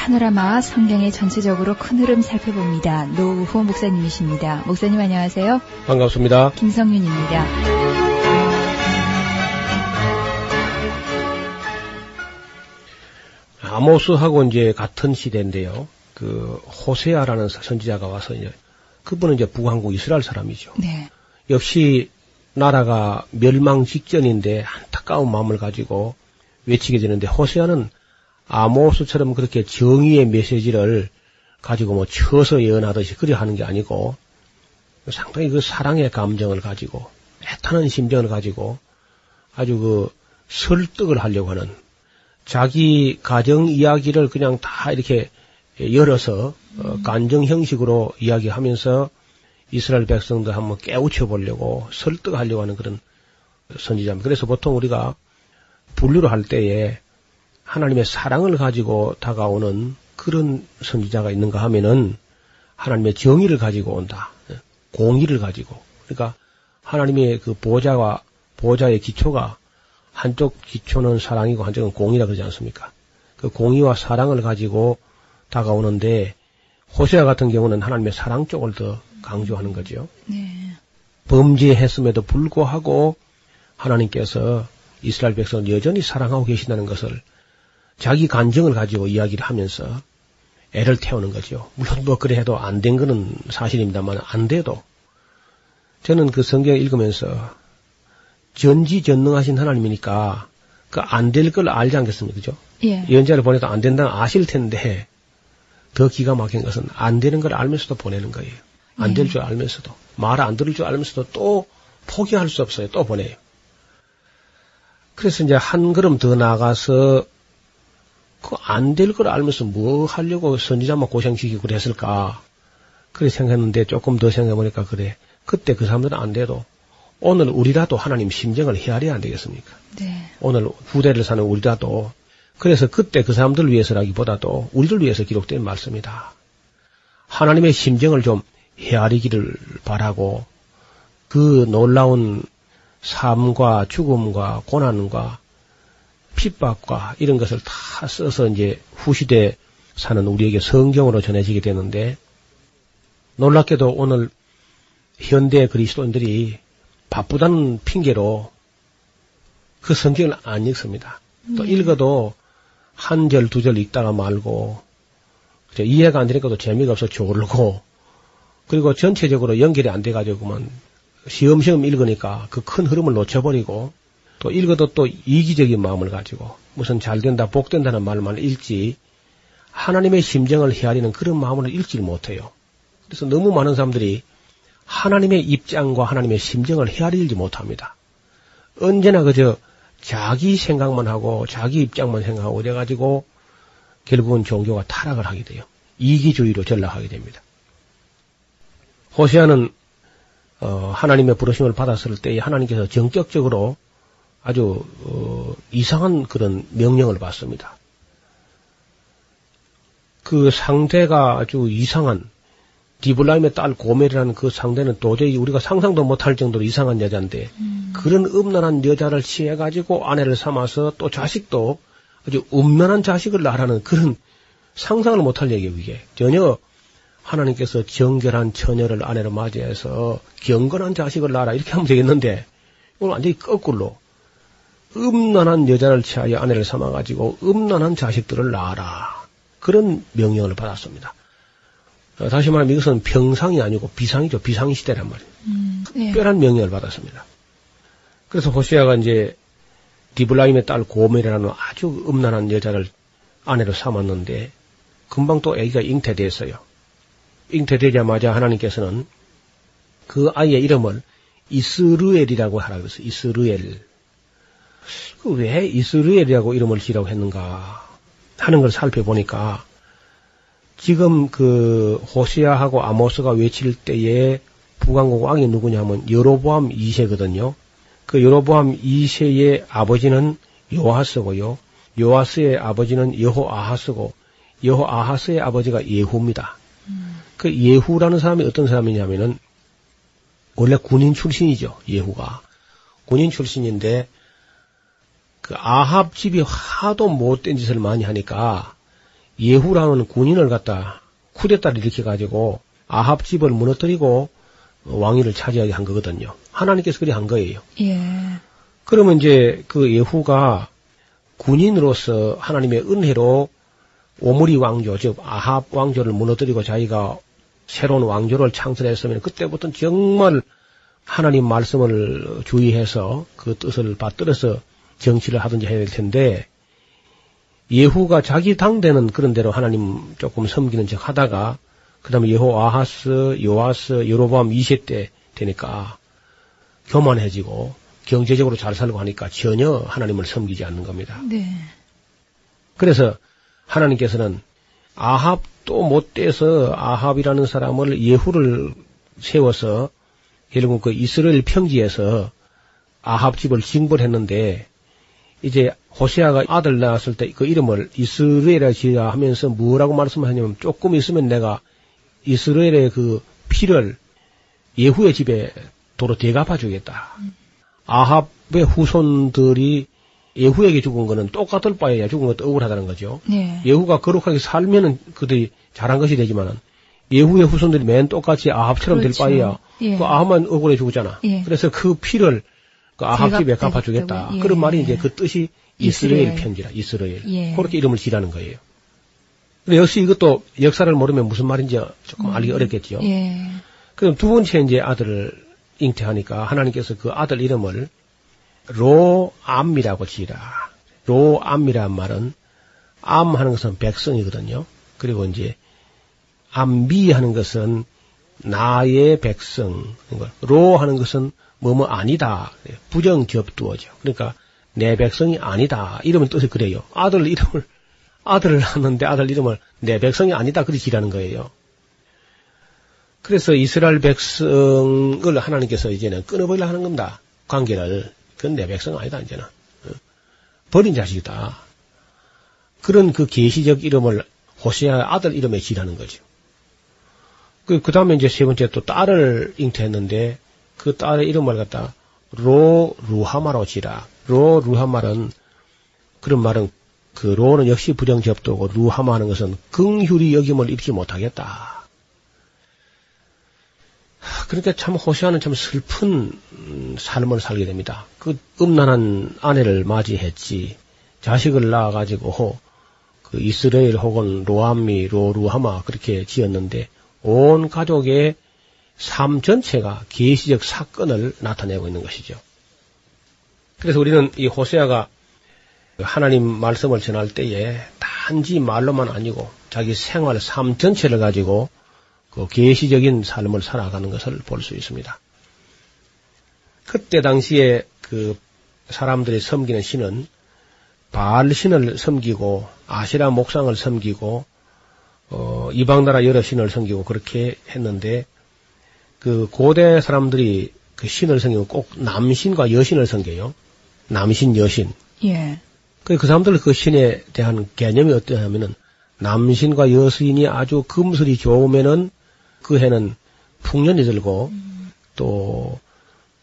파노라마 성경의 전체적으로 큰 흐름 살펴봅니다. 노우호 목사님이십니다. 목사님 안녕하세요. 반갑습니다. 김성윤입니다. 아모스하고 이제 같은 시대인데요. 그 호세아라는 선지자가 와서 이제 그분은 이제 북한국 이스라엘 사람이죠. 네. 역시 나라가 멸망 직전인데 안타까운 마음을 가지고 외치게 되는데 호세아는 아모스처럼 그렇게 정의의 메시지를 가지고 뭐 쳐서 예언하듯이 그리 하는 게 아니고 상당히 그 사랑의 감정을 가지고 애타는 심정을 가지고 아주 그 설득을 하려고 하는 자기 가정 이야기를 그냥 다 이렇게 열어서 어, 간정 형식으로 이야기하면서 이스라엘 백성들 한번 깨우쳐 보려고 설득하려고 하는 그런 선지자입니다. 그래서 보통 우리가 분류를 할 때에 하나님의 사랑을 가지고 다가오는 그런 선지자가 있는가 하면은 하나님의 정의를 가지고 온다. 공의를 가지고. 그러니까 하나님의 그 보좌와 보좌의 기초가 한쪽 기초는 사랑이고 한쪽은 공의라 그러지 않습니까? 그 공의와 사랑을 가지고 다가오는데 호세아 같은 경우는 하나님의 사랑 쪽을 더 강조하는 거죠. 네. 범죄했음에도 불구하고 하나님께서 이스라엘 백성을 여전히 사랑하고 계신다는 것을 자기 간증을 가지고 이야기를 하면서 애를 태우는 거죠. 물론 뭐 그래 해도 안 된 거는 사실입니다만 안 돼도 저는 그 성경 읽으면서 전지전능하신 하나님이니까 그 안 될 걸 알지 않겠습니까? 그죠? 예. 연자를 보내도 안 된다는 아실 텐데 더 기가 막힌 것은 안 되는 걸 알면서도 보내는 거예요. 안 될줄 알면서도 말 안 들을 줄 알면서도 또 포기할 수 없어요. 또 보내요. 그래서 이제 한 걸음 더 나가서 그 안 될 걸 알면서 뭐 하려고 선지자만 고생시키고 그랬을까? 그래 생각했는데 조금 더 생각해보니까 그래. 그때 그 사람들은 안 돼도 오늘 우리라도 하나님 심정을 헤아려야 안 되겠습니까? 네. 오늘 후대를 사는 우리라도 그래서 그때 그 사람들 위해서라기보다도 우리를 위해서 기록된 말씀이다. 하나님의 심정을 좀 헤아리기를 바라고 그 놀라운 삶과 죽음과 고난과 핍박과 이런 것을 다 써서 이제 후시대 사는 우리에게 성경으로 전해지게 되는데 놀랍게도 오늘 현대 그리스도인들이 바쁘다는 핑계로 그 성경을 안 읽습니다. 또 읽어도 한 절, 두 절 읽다가 말고, 그죠? 이해가 안 되니까 또 재미가 없어 졸고, 그리고 전체적으로 연결이 안 돼가지고만 시험시험 읽으니까 그 큰 흐름을 놓쳐버리고, 또 읽어도 또 이기적인 마음을 가지고, 무슨 잘 된다, 복 된다는 말만 읽지, 하나님의 심정을 헤아리는 그런 마음을 읽지를 못해요. 그래서 너무 많은 사람들이 하나님의 입장과 하나님의 심정을 헤아리지 못합니다. 언제나 그저 자기 생각만 하고 자기 입장만 생각하고 그래가지고 결국은 종교가 타락을 하게 돼요. 이기주의로 전락하게 됩니다. 호세아는 어, 하나님의 부르심을 받았을 때 하나님께서 정격적으로 아주 어, 이상한 그런 명령을 받습니다. 그 상대가 아주 이상한 디블라임의 딸 고멜이라는 그 상대는 도저히 우리가 상상도 못할 정도로 이상한 여자인데 음. 그런 음란한 여자를 취해가지고 아내를 삼아서 또 자식도 아주 음란한 자식을 낳으라는 그런 상상을 못할 얘기예요, 이게. 전혀 하나님께서 정결한 처녀를 아내로 맞이해서 경건한 자식을 낳아라 이렇게 하면 되겠는데 이건 완전히 거꾸로 음란한 여자를 취하여 아내를 삼아가지고 음란한 자식들을 낳아라 그런 명령을 받았습니다. 어, 다시 말하면 이것은 평상이 아니고 비상이죠. 비상시대란 말이에요. 음, 네. 특별한 명령을 받았습니다. 그래서 호시아가 이제 디블라임의 딸 고멜이라는 아주 음란한 여자를 아내로 삼았는데 금방 또 아기가 잉태됐어요. 잉태되자마자 하나님께서는 그 아이의 이름을 이스르엘이라고 하라 그랬어요. 이스르엘. 그왜 이스르엘이라고 이름을 지라고 했는가 하는 걸 살펴보니까 지금 그 호시아하고 아모스가 외칠 때에 북왕국 왕이 누구냐면 여로보암 2세거든요. 그 여로보암 2세의 아버지는 요하스고요. 요하스의 아버지는 여호아하스고 여호아하스의 아버지가 예후입니다. 음. 그 예후라는 사람이 어떤 사람이냐면은 원래 군인 출신이죠. 예후가 군인 출신인데 그 아합 집이 하도 못된 짓을 많이 하니까 예후라는 군인을 갖다 쿠데타를 일으켜 가지고 아합 집을 무너뜨리고 왕위를 차지하게 한 거거든요. 하나님께서 그리 한 거예요. 예. 그러면 이제 그 예후가 군인으로서 하나님의 은혜로 오므리 왕조, 즉 아합 왕조를 무너뜨리고 자기가 새로운 왕조를 창설했으면 그때부터 정말 하나님 말씀을 주의해서 그 뜻을 받들어서 정치를 하든지 해야 될 텐데 예후가 자기 당대는 그런 대로 하나님 조금 섬기는 척 하다가 그 다음에 예호 아하스, 요아스, 여로보암 2세 때 되니까 교만해지고 경제적으로 잘 살고 하니까 전혀 하나님을 섬기지 않는 겁니다. 네. 그래서 하나님께서는 아합도 못 돼서 아합이라는 사람을 예후를 세워서 결국 그 이스라엘 평지에서 아합 집을 징벌했는데 이제 호시아가 아들 낳았을 때 그 이름을 이스라엘이라 지어 하면서 뭐라고 말씀하냐면 조금 있으면 내가 이스라엘의 그 피를 예후의 집에 도로 대갚아 주겠다. 아합의 후손들이 예후에게 죽은 거는 똑같을 바에야 죽은 것도 억울하다는 거죠. 네. 예후가 거룩하게 살면은 그들이 잘한 것이 되지만은 예후의 후손들이 맨 똑같이 아합처럼 그렇죠. 될 바에야 예. 그 아합만 억울해 죽었잖아. 예. 그래서 그 피를 그 아합 집에 대갚- 갚아주겠다. 대갚겠다고. 예. 그런 말이 이제 그 뜻이 이스라엘, 이스라엘. 편지라 이스라엘. 예. 그렇게 이름을 지라는 거예요. 근데 역시 이것도 역사를 모르면 무슨 말인지 조금 알기 어렵겠죠. 예. 그럼 두 번째 이제 아들을 잉태하니까 하나님께서 그 아들 이름을 로암이라고 지라. 로암이란 말은 암 하는 것은 백성이거든요. 그리고 이제 암비 하는 것은 나의 백성. 로 하는 것은 뭐뭐 아니다. 부정 접두어죠. 그러니까 내 백성이 아니다. 이름은 뜻이 그래요. 아들 이름을 아들을 낳았는데 아들 이름을 내 백성이 아니다. 그리 지라는 거예요. 그래서 이스라엘 백성을 하나님께서 이제는 끊어버리려 하는 겁니다. 관계를. 그건 내 백성 아니다, 이제는. 어? 버린 자식이다. 그런 그 계시적 이름을 호시아 아들 이름에 지라는 거죠. 그, 그 다음에 이제 세 번째 또 딸을 잉태했는데 그 딸의 이름을 갖다 로 루하마로 지라. 로 루하마는 그런 말은 그 로는 역시 부정접도고 루하마 하는 것은 긍휼히 여김을 입지 못하겠다. 그러니까 참 호시아는 참 슬픈 음, 삶을 살게 됩니다. 그 음란한 아내를 맞이했지 자식을 낳아 가지고 그 이스라엘 혹은 로암미 로루하마 그렇게 지었는데 온 가족의 삶 전체가 계시적 사건을 나타내고 있는 것이죠. 그래서 우리는 이 호세아가 하나님 말씀을 전할 때에 단지 말로만 아니고 자기 생활 삶 전체를 가지고 그 계시적인 삶을 살아가는 것을 볼 수 있습니다. 그때 당시에 그 사람들이 섬기는 신은 바알 신을 섬기고 아시라 목상을 섬기고 어, 이방 나라 여러 신을 섬기고 그렇게 했는데 그 고대 사람들이 그 신을 섬기고 꼭 남신과 여신을 섬겨요. 남신, 여신. 예. 그, 그 사람들 그 신에 대한 개념이 어떠냐면은 남신과 여신이 아주 금슬이 좋으면은 그 해는 풍년이 들고 또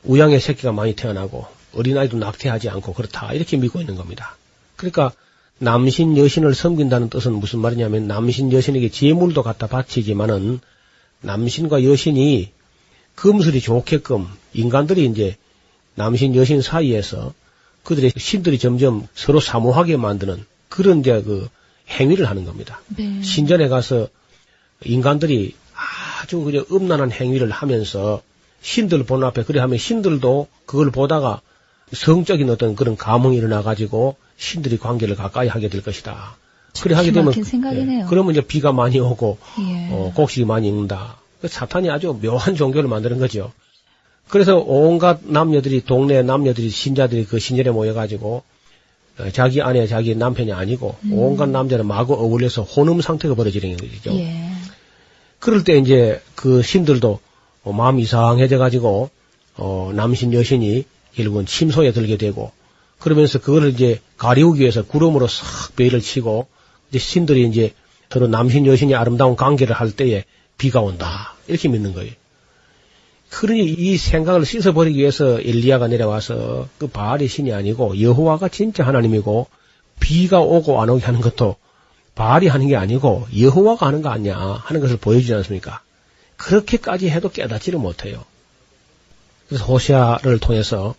우양의 새끼가 많이 태어나고 어린아이도 낙태하지 않고 그렇다 이렇게 믿고 있는 겁니다. 그러니까 남신 여신을 섬긴다는 뜻은 무슨 말이냐면 남신 여신에게 재물도 갖다 바치지만은 남신과 여신이 금슬이 좋게끔 인간들이 이제 남신 여신 사이에서 그들의 신들이 점점 서로 사모하게 만드는 그런 이제 그 행위를 하는 겁니다. 네. 신전에 가서 인간들이 아주 그저 음란한 행위를 하면서 신들 보는 앞에 그래 하면 신들도 그걸 보다가 성적인 어떤 그런 감흥이 일어나 가지고 신들이 관계를 가까이 하게 될 것이다. 그래 하게 되면. 예, 그러면 이제 비가 많이 오고 예. 어, 곡식이 많이 익는다. 그 사탄이 아주 묘한 종교를 만드는 거죠. 그래서 온갖 남녀들이 동네 남녀들이 신자들이 그 신전에 모여가지고 어, 자기 아내 자기 남편이 아니고 음. 온갖 남자를 마구 어울려서 혼음 상태가 벌어지는 거죠. 예. 그럴 때 이제 그 신들도 어, 마음이 이상해져 가지고 어, 남신 여신이 결국은 침소에 들게 되고 그러면서 그거를 이제 가리우기 위해서 구름으로 싹 베일을 치고 이제 신들이 이제 서로 남신 여신이 아름다운 관계를 할 때에 비가 온다 이렇게 믿는 거예요. 그러니 이 생각을 씻어버리기 위해서 엘리야가 내려와서 그 바알의 신이 아니고 여호와가 진짜 하나님이고 비가 오고 안 오게 하는 것도 바알이 하는 게 아니고 여호와가 하는 거 아니야 하는 것을 보여주지 않습니까? 그렇게까지 해도 깨닫지를 못해요. 그래서 호시아를 통해서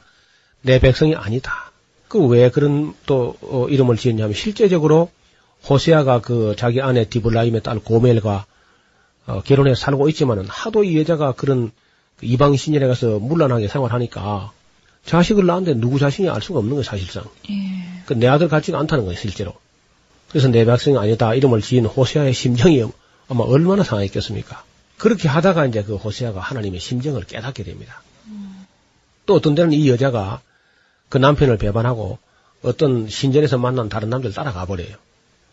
내 백성이 아니다. 그 왜 그런 또 어, 이름을 지었냐면 실제적으로 호세아가 그 자기 아내 디블라임의 딸 고멜과 어, 결혼해 살고 있지만은 하도 이 여자가 그런 이방 신전에 가서 물란하게 생활하니까 자식을 낳았는데 누구 자신이 알 수가 없는 거예요 사실상. 예. 그내 아들 같지가 않다는 거예요 실제로. 그래서 내 백성이 아니다 이름을 지은 호세아의 심정이 아마 얼마나 상했겠습니까? 그렇게 하다가 이제 그 호세아가 하나님의 심정을 깨닫게 됩니다. 또 어떤 때는 이 여자가 그 남편을 배반하고 어떤 신전에서 만난 다른 남자를 따라가 버려요.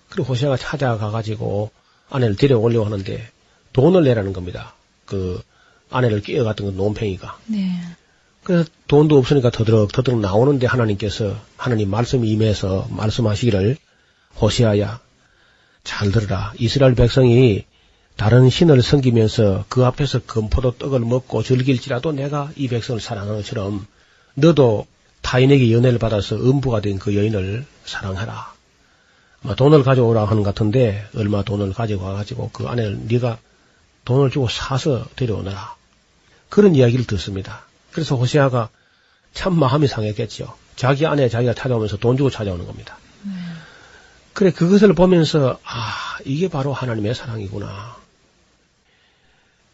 그리고 호세아가 찾아가가지고 아내를 데려오려고 하는데 돈을 내라는 겁니다. 그 아내를 끼어갔던 그 논팽이가. 네. 그래서 돈도 없으니까 더더럭 더더럭 나오는데 하나님께서 하나님 말씀이 임해서 말씀하시기를 호시아야 잘 들으라 이스라엘 백성이 다른 신을 섬기면서 그 앞에서 금포도 떡을 먹고 즐길지라도 내가 이 백성을 사랑하는 것처럼 너도 타인에게 연애를 받아서 음부가 된 그 여인을 사랑하라. 아마 돈을 가져오라 하는 것 같은데 얼마 돈을 가지고 와가지고 그 아내를 네가 돈을 주고 사서 데려오너라. 그런 이야기를 듣습니다. 그래서 호세아가 참 마음이 상했겠죠. 자기 아내 자기가 찾아오면서 돈 주고 찾아오는 겁니다. 그래 그것을 보면서 아 이게 바로 하나님의 사랑이구나.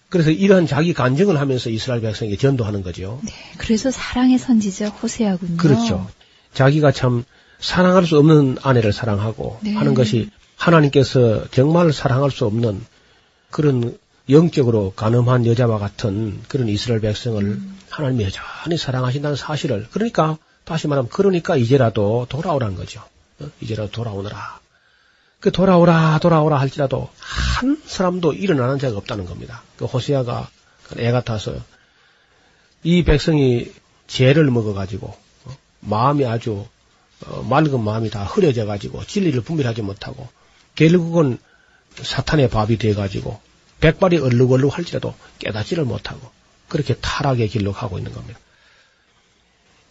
그래서 이러한 자기 간증을 하면서 이스라엘 백성에게 전도하는 거죠. 네. 그래서 사랑의 선지자 호세아군요. 그렇죠. 자기가 참 사랑할 수 없는 아내를 사랑하고 네. 하는 것이 하나님께서 정말 사랑할 수 없는 그런 영적으로 가늠한 여자와 같은 그런 이스라엘 백성을 음. 하나님이 여전히 사랑하신다는 사실을 그러니까 다시 말하면 그러니까 이제라도 돌아오라는 거죠. 어? 이제라도 돌아오너라. 그 돌아오라 돌아오라 할지라도 한 사람도 일어나는 자가 없다는 겁니다. 그 호세아가 애 같아서 이 백성이 죄를 먹어가지고 어? 마음이 아주 어, 맑은 마음이 다 흐려져 가지고 진리를 분별하지 못하고 결국은 사탄의 밥이 돼 가지고 백발이 얼룩얼룩 할지라도 깨닫지를 못하고 그렇게 타락의 길로 가고 있는 겁니다.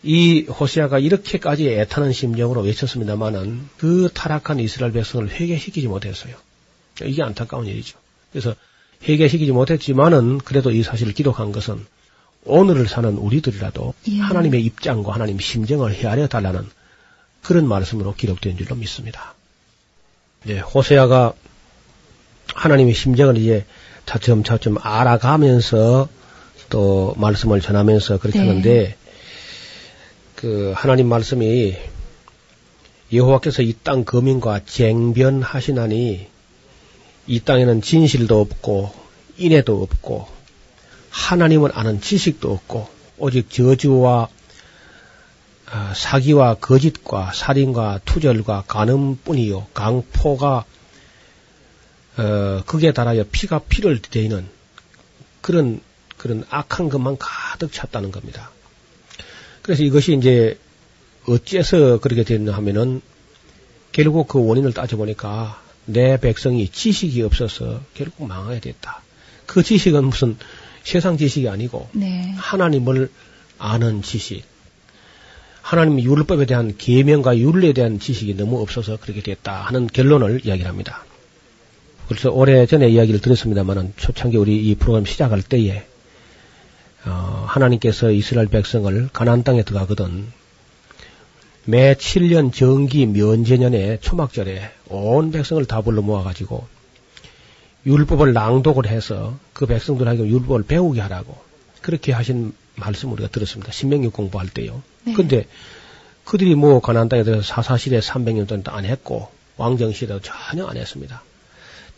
이 호세아가 이렇게까지 애타는 심정으로 외쳤습니다마는 그 타락한 이스라엘 백성을 회개시키지 못했어요. 이게 안타까운 일이죠. 그래서 회개시키지 못했지만은 그래도 이 사실을 기록한 것은 오늘을 사는 우리들이라도 예. 하나님의 입장과 하나님의 심정을 헤아려 달라는 그런 말씀으로 기록된 줄로 믿습니다. 네, 호세아가 하나님의 심정을 이제 차츰차츰 알아가면서 또 말씀을 전하면서 그렇게 네. 하는데 그 하나님 말씀이 여호와께서 이 땅 거민과 쟁변하시나니 이 땅에는 진실도 없고 인애도 없고 하나님을 아는 지식도 없고 오직 저주와 아, 사기와 거짓과 살인과 투절과 간음뿐이요 강포가 어, 극에 달하여 피가 피를 되이는 그런 그런 악한 것만 가득 찼다는 겁니다. 그래서 이것이 이제 어째서 그렇게 됐나 하면은 결국 그 원인을 따져보니까 내 백성이 지식이 없어서 결국 망하게 됐다. 그 지식은 무슨 세상 지식이 아니고 네. 하나님을 아는 지식, 하나님 율법에 대한 계명과 율례에 대한 지식이 너무 없어서 그렇게 됐다 하는 결론을 이야기합니다. 그래서 오래 전에 이야기를 들었습니다만은 초창기 우리 이 프로그램 시작할 때에 어, 하나님께서 이스라엘 백성을 가나안 땅에 들어가거든 매 7년 정기 면제년에 초막절에 온 백성을 다 불러 모아가지고 율법을 낭독을 해서 그 백성들에게 율법을 배우게 하라고 그렇게 하신 말씀 우리가 들었습니다. 신명기 공부할 때요. 네. 근데 그들이 뭐 가나안 땅에 들어서 사사시대 300년 동안 안 했고 왕정시대도 전혀 안 했습니다.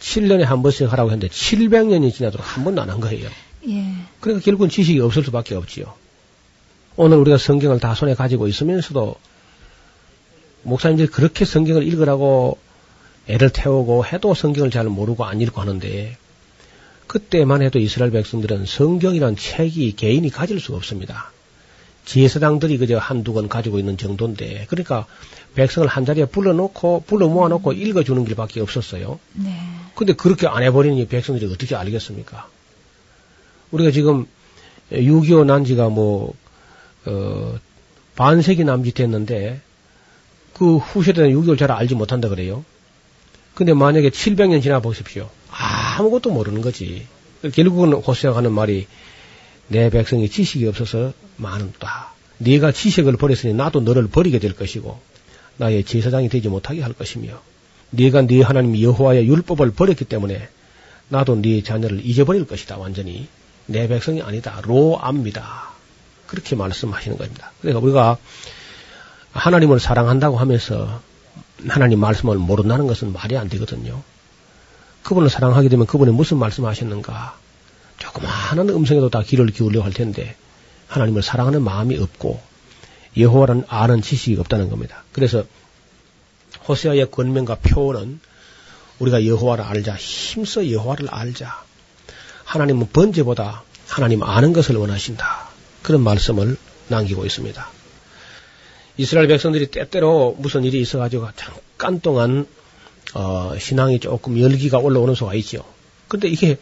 7년에 한 번씩 하라고 했는데 700년이 지나도록 한 번도 안 한 거예요. 예. 그러니까 결국은 지식이 없을 수밖에 없지요. 오늘 우리가 성경을 다 손에 가지고 있으면서도 목사님들이 그렇게 성경을 읽으라고 애를 태우고 해도 성경을 잘 모르고 안 읽고 하는데 그때만 해도 이스라엘 백성들은 성경이란 책이 개인이 가질 수가 없습니다. 지혜사당들이 그저 한두 권 가지고 있는 정도인데 그러니까 백성을 한 자리에 불러놓고 불러 모아놓고 읽어주는 길밖에 없었어요. 네. 근데 그렇게 안 해버리니 백성들이 어떻게 알겠습니까? 우리가 지금 6.25 난지가 뭐, 어, 반세기 남짓 했는데, 그 후세대는 6.25를 잘 알지 못한다 그래요. 근데 만약에 700년 지나 보십시오. 아무것도 모르는 거지. 결국은 호세가 하는 말이, 내 백성이 지식이 없어서 많다. 네가 지식을 버렸으니 나도 너를 버리게 될 것이고, 나의 제사장이 되지 못하게 할 것이며, 네가 네 하나님 여호와의 율법을 버렸기 때문에 나도 네 자녀를 잊어버릴 것이다 완전히 내 백성이 아니다 로암니다 그렇게 말씀하시는 겁니다. 그러니까 우리가 하나님을 사랑한다고 하면서 하나님 말씀을 모른다는 것은 말이 안 되거든요. 그분을 사랑하게 되면 그분이 무슨 말씀하셨는가 조그마한 음성에도 다 귀를 기울여 할 텐데 하나님을 사랑하는 마음이 없고 여호와는 아는 지식이 없다는 겁니다. 그래서 호세아의 권면과 표현은 우리가 여호와를 알자, 힘써 여호와를 알자. 하나님은 번제보다 하나님 아는 것을 원하신다. 그런 말씀을 남기고 있습니다. 이스라엘 백성들이 때때로 무슨 일이 있어가지고 잠깐 동안 어, 신앙이 조금 열기가 올라오는 수가 있죠. 근데 이게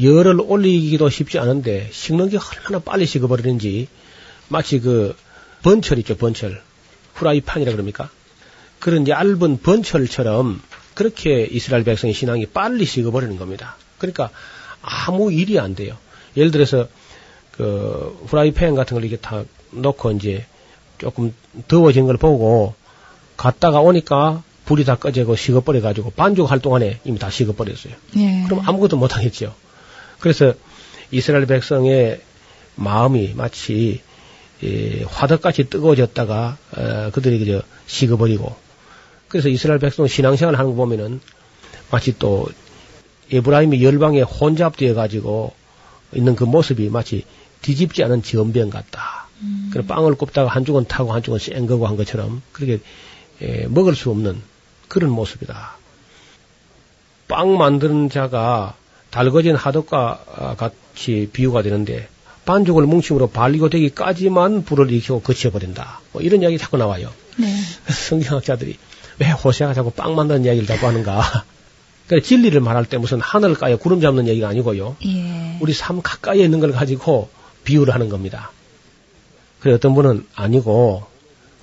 열을 올리기도 쉽지 않은데 식는 게 얼마나 빨리 식어버리는지 마치 그 번철 있죠, 번철. 후라이판이라 그럽니까? 그런 얇은 번철처럼 그렇게 이스라엘 백성의 신앙이 빨리 식어버리는 겁니다. 그러니까 아무 일이 안 돼요. 예를 들어서 그 후라이팬 같은 걸 이렇게 다 놓고 이제 조금 더워진 걸 보고 갔다가 오니까 불이 다 꺼지고 식어버려 가지고 반죽할 동안에 이미 다 식어버렸어요. 예. 그럼 아무것도 못 하겠죠. 그래서 이스라엘 백성의 마음이 마치 이 화덕같이 뜨거워졌다가 어, 그들이 그저 식어버리고 그래서 이스라엘 백성 신앙생활 하는 거 보면은 마치 또 에브라임이 열방에 혼잡되어 가지고 있는 그 모습이 마치 뒤집지 않은 지원병 같다. 음. 그런 빵을 굽다가 한쪽은 타고 한쪽은 센 거고 한 것처럼 그렇게 에, 먹을 수 없는 그런 모습이다. 빵 만드는 자가 달궈진 하덕과 같이 비유가 되는데 반죽을 뭉침으로 발리고 되기까지만 불을 일으키고 거쳐버린다. 뭐 이런 이야기 자꾸 나와요. 네. 성경학자들이 왜 호세아가 자꾸 빵 만드는 이야기를 자꾸 하는가. 그러니까 진리를 말할 때 무슨 하늘 가에 구름 잡는 얘기가 아니고요. 예. 우리 삶 가까이에 있는 걸 가지고 비유를 하는 겁니다. 그래 어떤 분은 아니고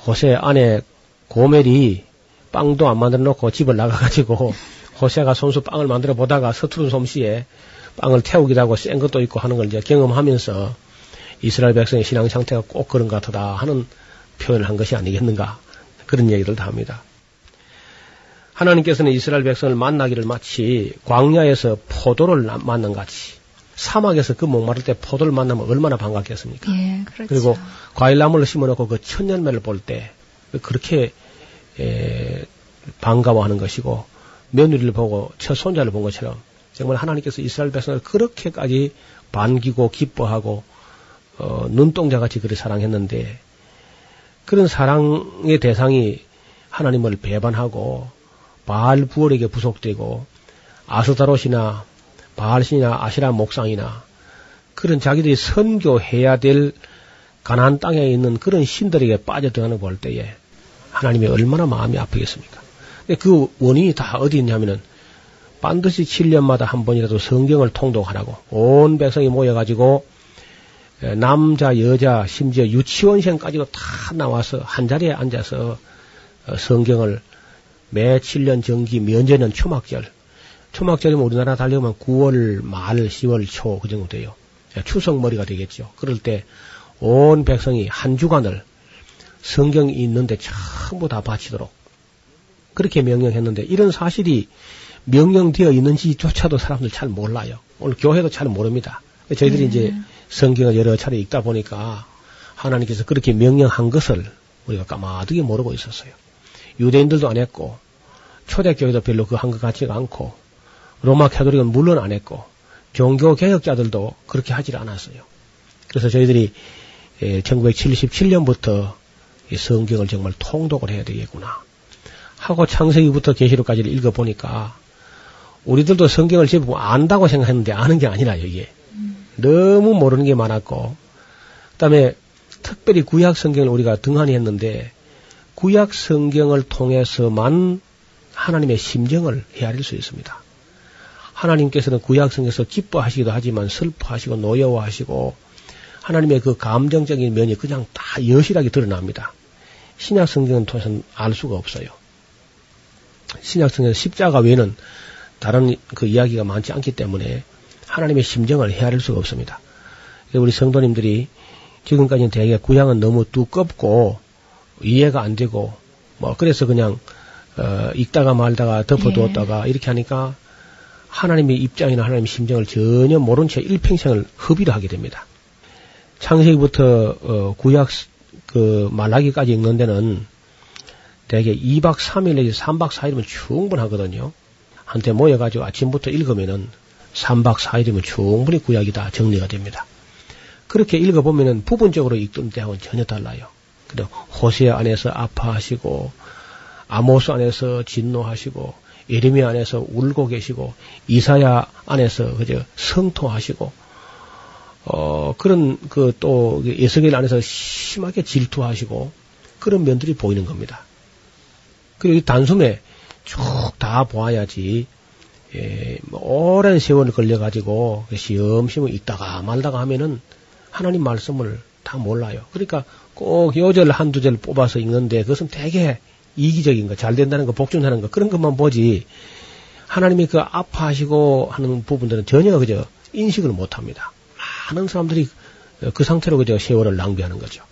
호세 안에 고멜이 빵도 안 만들어 놓고 집을 나가가지고 호세가 손수 빵을 만들어 보다가 서투른 솜씨에 빵을 태우기도 하고 센 것도 있고 하는 걸 이제 경험하면서 이스라엘 백성의 신앙 상태가 꼭 그런 것 같다 하는 표현을 한 것이 아니겠는가 그런 얘기를 다 합니다. 하나님께서는 이스라엘 백성을 만나기를 마치 광야에서 포도를 만난 같이 사막에서 그 목마를 때 포도를 만나면 얼마나 반갑겠습니까? 예, 그렇죠. 그리고 과일나무를 심어놓고 그 천년매를 볼 때 그렇게 에, 반가워하는 것이고 며느리를 보고 첫 손자를 본 것처럼 정말 하나님께서 이스라엘 백성을 그렇게까지 반기고 기뻐하고 어, 눈동자같이 그리 사랑했는데 그런 사랑의 대상이 하나님을 배반하고 바알 부월에게 부속되고 아스타롯이나 바알신이나 아시라 목상이나 그런 자기들이 선교해야 될 가나안 땅에 있는 그런 신들에게 빠져들어가는 걸볼 때에 하나님이 얼마나 마음이 아프겠습니까? 그 원인이 다 어디 있냐면은 반드시 7년마다 한 번이라도 성경을 통독하라고 온 백성이 모여가지고 남자, 여자, 심지어 유치원생까지도 다 나와서 한 자리에 앉아서 어, 성경을 매 7년 정기 면제는 초막절. 초막절이면 우리나라 달려면 9월 말, 10월 초 그 정도 돼요. 추석 머리가 되겠죠. 그럴 때 온 백성이 한 주간을 성경이 있는데 전부 다 바치도록 그렇게 명령했는데 이런 사실이 명령되어 있는지조차도 사람들 잘 몰라요. 오늘 교회도 잘 모릅니다. 저희들이 음. 이제 성경을 여러 차례 읽다 보니까 하나님께서 그렇게 명령한 것을 우리가 까마득히 모르고 있었어요. 유대인들도 안 했고 초대교회도 별로 그 한 것 같지가 않고 로마 캐도릭은 물론 안 했고 종교 개혁자들도 그렇게 하질 않았어요. 그래서 저희들이 1977년부터 예, 성경을 정말 통독을 해야 되겠구나. 하고 창세기부터 계시록까지를 읽어 보니까 우리들도 성경을 제법 안다고 생각했는데 아는 게 아니라 이게 음. 너무 모르는 게 많았고 그다음에 특별히 구약 성경을 우리가 등한히 했는데 구약 성경을 통해서만 하나님의 심정을 헤아릴 수 있습니다. 하나님께서는 구약 성경에서 기뻐하시기도 하지만 슬퍼하시고 노여워하시고 하나님의 그 감정적인 면이 그냥 다 여실하게 드러납니다. 신약 성경은 통해서는 알 수가 없어요. 신약 성경 십자가 외에는 다른 그 이야기가 많지 않기 때문에 하나님의 심정을 헤아릴 수가 없습니다. 우리 성도님들이 지금까지는 대개 구약은 너무 두껍고 이해가 안 되고 뭐 그래서 그냥 어, 읽다가 말다가 덮어두었다가 예. 이렇게 하니까 하나님의 입장이나 하나님의 심정을 전혀 모른 채 일평생을 허비를 하게 됩니다. 창세기부터 어, 구약 그 말라기까지 읽는 데는 대개 2박 3일 내지 3박 4일이면 충분하거든요. 한테 모여가지고 아침부터 읽으면은 3박 4일이면 충분히 구약이 다 정리가 됩니다. 그렇게 읽어보면은 부분적으로 읽던 때하고는 전혀 달라요. 그리고 호세 안에서 아파하시고 아모스 안에서 진노하시고 예레미 안에서 울고 계시고 이사야 안에서 그저 성토하시고 어 그런 그 또 예수겔 안에서 심하게 질투하시고 그런 면들이 보이는 겁니다. 그리고 이 단숨에 쭉 다 보아야지 예, 뭐 오랜 세월 걸려 가지고 시험시험 있다가 말다가 하면은 하나님 말씀을 다 몰라요. 그러니까 꼭 요절 한두 절 뽑아서 읽는데 그것은 되게 이기적인 거, 잘 된다는 거, 복종하는 거, 그런 것만 보지, 하나님이 그 아파하시고 하는 부분들은 전혀 그저 인식을 못 합니다. 많은 사람들이 그 상태로 그저 세월을 낭비하는 거죠.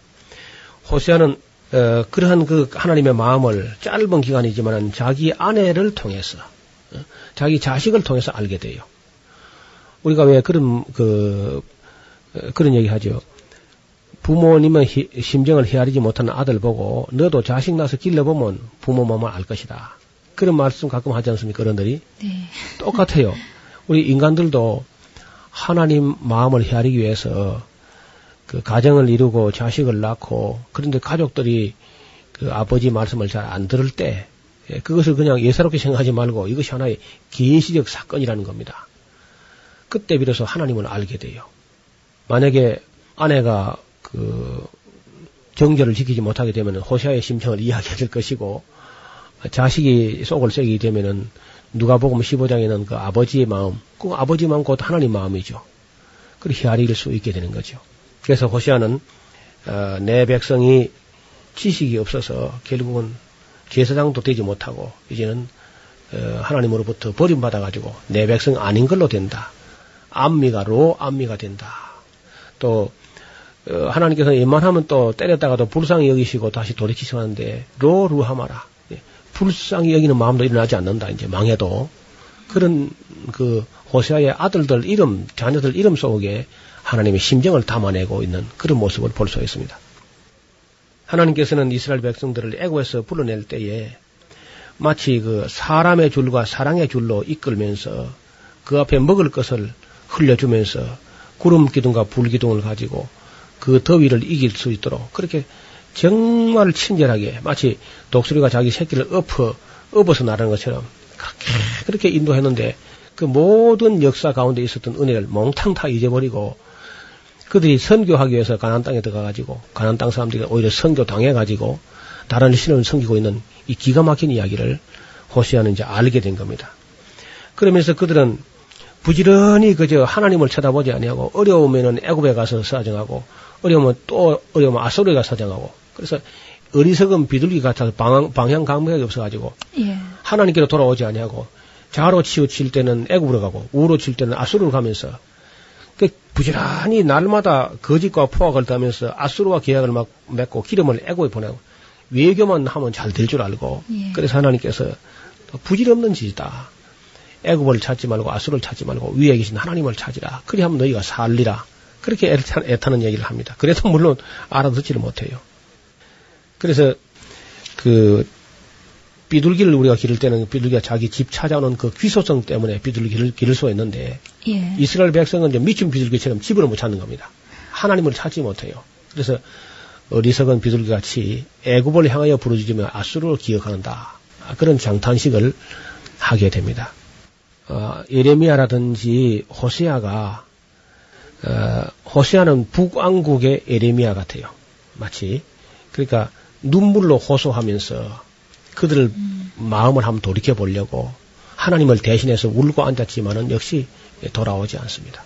호세아는 어, 그러한 그 하나님의 마음을 짧은 기간이지만 자기 아내를 통해서 어, 자기 자식을 통해서 알게 돼요. 우리가 왜 그런 그 어, 그런 얘기 하죠. 부모님의 히, 심정을 헤아리지 못하는 아들 보고 너도 자식 낳아서 길러보면 부모 마음을 알 것이다. 그런 말씀 가끔 하지 않습니까? 어른들이? 네. 똑같아요. 우리 인간들도 하나님 마음을 헤아리기 위해서 그 가정을 이루고 자식을 낳고 그런데 가족들이 그 아버지 말씀을 잘 안 들을 때 예, 그것을 그냥 예사롭게 생각하지 말고 이것이 하나의 계시적 사건이라는 겁니다. 그때 비로소 하나님을 알게 돼요. 만약에 아내가 그 정절을 지키지 못하게 되면 호시아의 심정을 이해하게 될 것이고 자식이 속을 썩이게 되면은 누가복음 15장에는 그 아버지의 마음, 그 아버지 마음 곧 하나님 마음이죠. 그리 헤아릴 수 있게 되는 거죠. 그래서 호시아는 어, 내 백성이 지식이 없어서 결국은 제사장도 되지 못하고 이제는 어, 하나님으로부터 버림받아 가지고 내 백성 아닌 걸로 된다. 암미가 로 암미가 된다. 또 어, 하나님께서 웬만하면 또 때렸다가도 불쌍히 여기시고 다시 돌이키시는데 로 루하마라 예, 불쌍히 여기는 마음도 일어나지 않는다 이제 망해도 그런 그 호세아의 아들들 이름 자녀들 이름 속에 하나님의 심정을 담아내고 있는 그런 모습을 볼 수 있습니다. 하나님께서는 이스라엘 백성들을 애고에서 불러낼 때에 마치 그 사람의 줄과 사랑의 줄로 이끌면서 그 앞에 먹을 것을 흘려주면서 구름 기둥과 불 기둥을 가지고 그 더위를 이길 수 있도록 그렇게 정말 친절하게 마치 독수리가 자기 새끼를 엎어 엎어서 나르는 것처럼 그렇게 그렇게 인도했는데 그 모든 역사 가운데 있었던 은혜를 몽탕 다 잊어버리고 그들이 선교하기 위해서 가난 땅에 들어가가지고 가난 땅 사람들이 오히려 선교 당해가지고 다른 신을 섬기고 있는 이 기가 막힌 이야기를 호시아는 이제 알게 된 겁니다. 그러면서 그들은 부지런히 그저 하나님을 쳐다보지 아니하고 어려우면은 애굽에 가서 사정하고 어려우면 또 어려우면 아소리에 가서 사정하고 그래서 어리석은 비둘기 같아서 방향, 방향 감각이 없어가지고 예. 하나님께로 돌아오지 아니하고 좌로 치우칠 때는 애굽으로 가고 우로 칠 때는 아수르로 가면서 그 부지런히 날마다 거짓과 포악을 따면서 아수르와 계약을 막 맺고 기름을 애고에 보내고 외교만 하면 잘 될 줄 알고 예. 그래서 하나님께서 부질없는 짓이다. 애굽을 찾지 말고 아수르를 찾지 말고 위에 계신 하나님을 찾으라. 그리 하면 너희가 살리라. 그렇게 애타, 애타는 얘기를 합니다. 그래도 물론 알아듣지를 못해요. 그래서 그 비둘기를 우리가 기를 때는 비둘기가 자기 집 찾아오는 그 귀소성 때문에 비둘기를 기를 수가 있는데 예. 이스라엘 백성은 이제 미친 비둘기처럼 집을 못 찾는 겁니다. 하나님을 찾지 못해요. 그래서 어리석은 비둘기 같이 애굽을 향하여 부르짖으며 아수르를 기억하는다. 그런 장탄식을 하게 됩니다. 어, 예레미야라든지 호세아가 어, 호세아는 북왕국의 예레미야 같아요. 마치 그러니까 눈물로 호소하면서 그들을 음. 마음을 한번 돌이켜 보려고 하나님을 대신해서 울고 앉았지만은 역시 돌아오지 않습니다.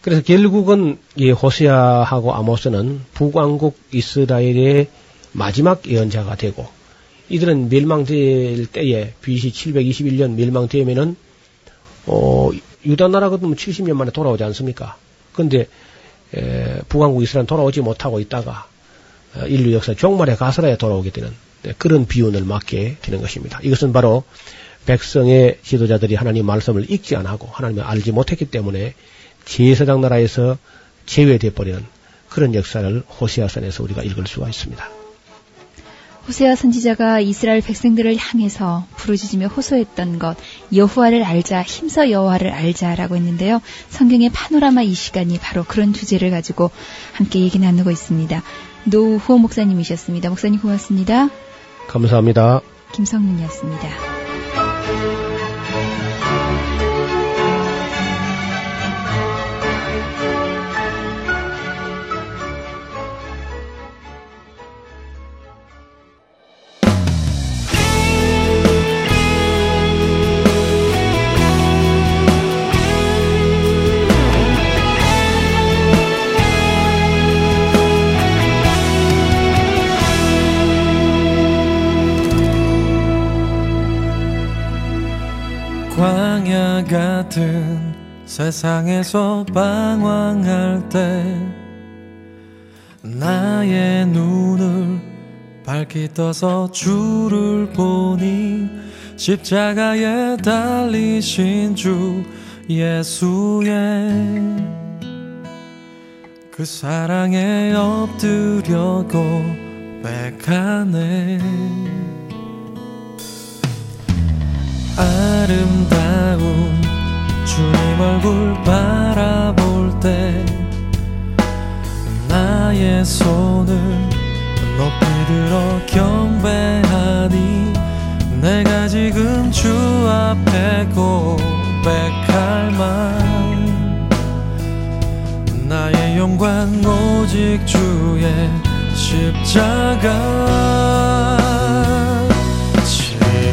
그래서 결국은 이 호세아하고 아모스는 북왕국 이스라엘의 마지막 예언자가 되고 이들은 멸망될 때에 BC 721년 멸망되면은 어 유다 나라가 뭐 70년 만에 돌아오지 않습니까? 그런데 북왕국 이스라엘 돌아오지 못하고 있다가 어, 인류 역사 종말에 가서라야 돌아오게 되는 네, 그런 비운을 맞게 되는 것입니다. 이것은 바로 백성의 지도자들이 하나님 말씀을 읽지 않고 하나님을 알지 못했기 때문에 제사장 나라에서 제외돼 버리는 그런 역사를 호세아선에서 우리가 읽을 수가 있습니다. 호세아 선지자가 이스라엘 백성들을 향해서 부르짖으며 호소했던 것 여호와를 알자 힘써 여호와를 알자라고 했는데요. 성경의 파노라마 이 시간이 바로 그런 주제를 가지고 함께 얘기 나누고 있습니다. 노후호 목사님이셨습니다. 목사님 고맙습니다. 감사합니다. 김성문이었습니다. 세상에서 방황할 때 나의 눈을 밝히 떠서 주를 보니 십자가에 달리신 주 예수의 그 사랑에 엎드려 고백하네. 아름다운 주님 얼굴 바라볼 때 나의 손을 높이 들어 경배하니 내가 지금 주 앞에 고백할 말. 나의 영광 오직 주의 십자가. 쉬게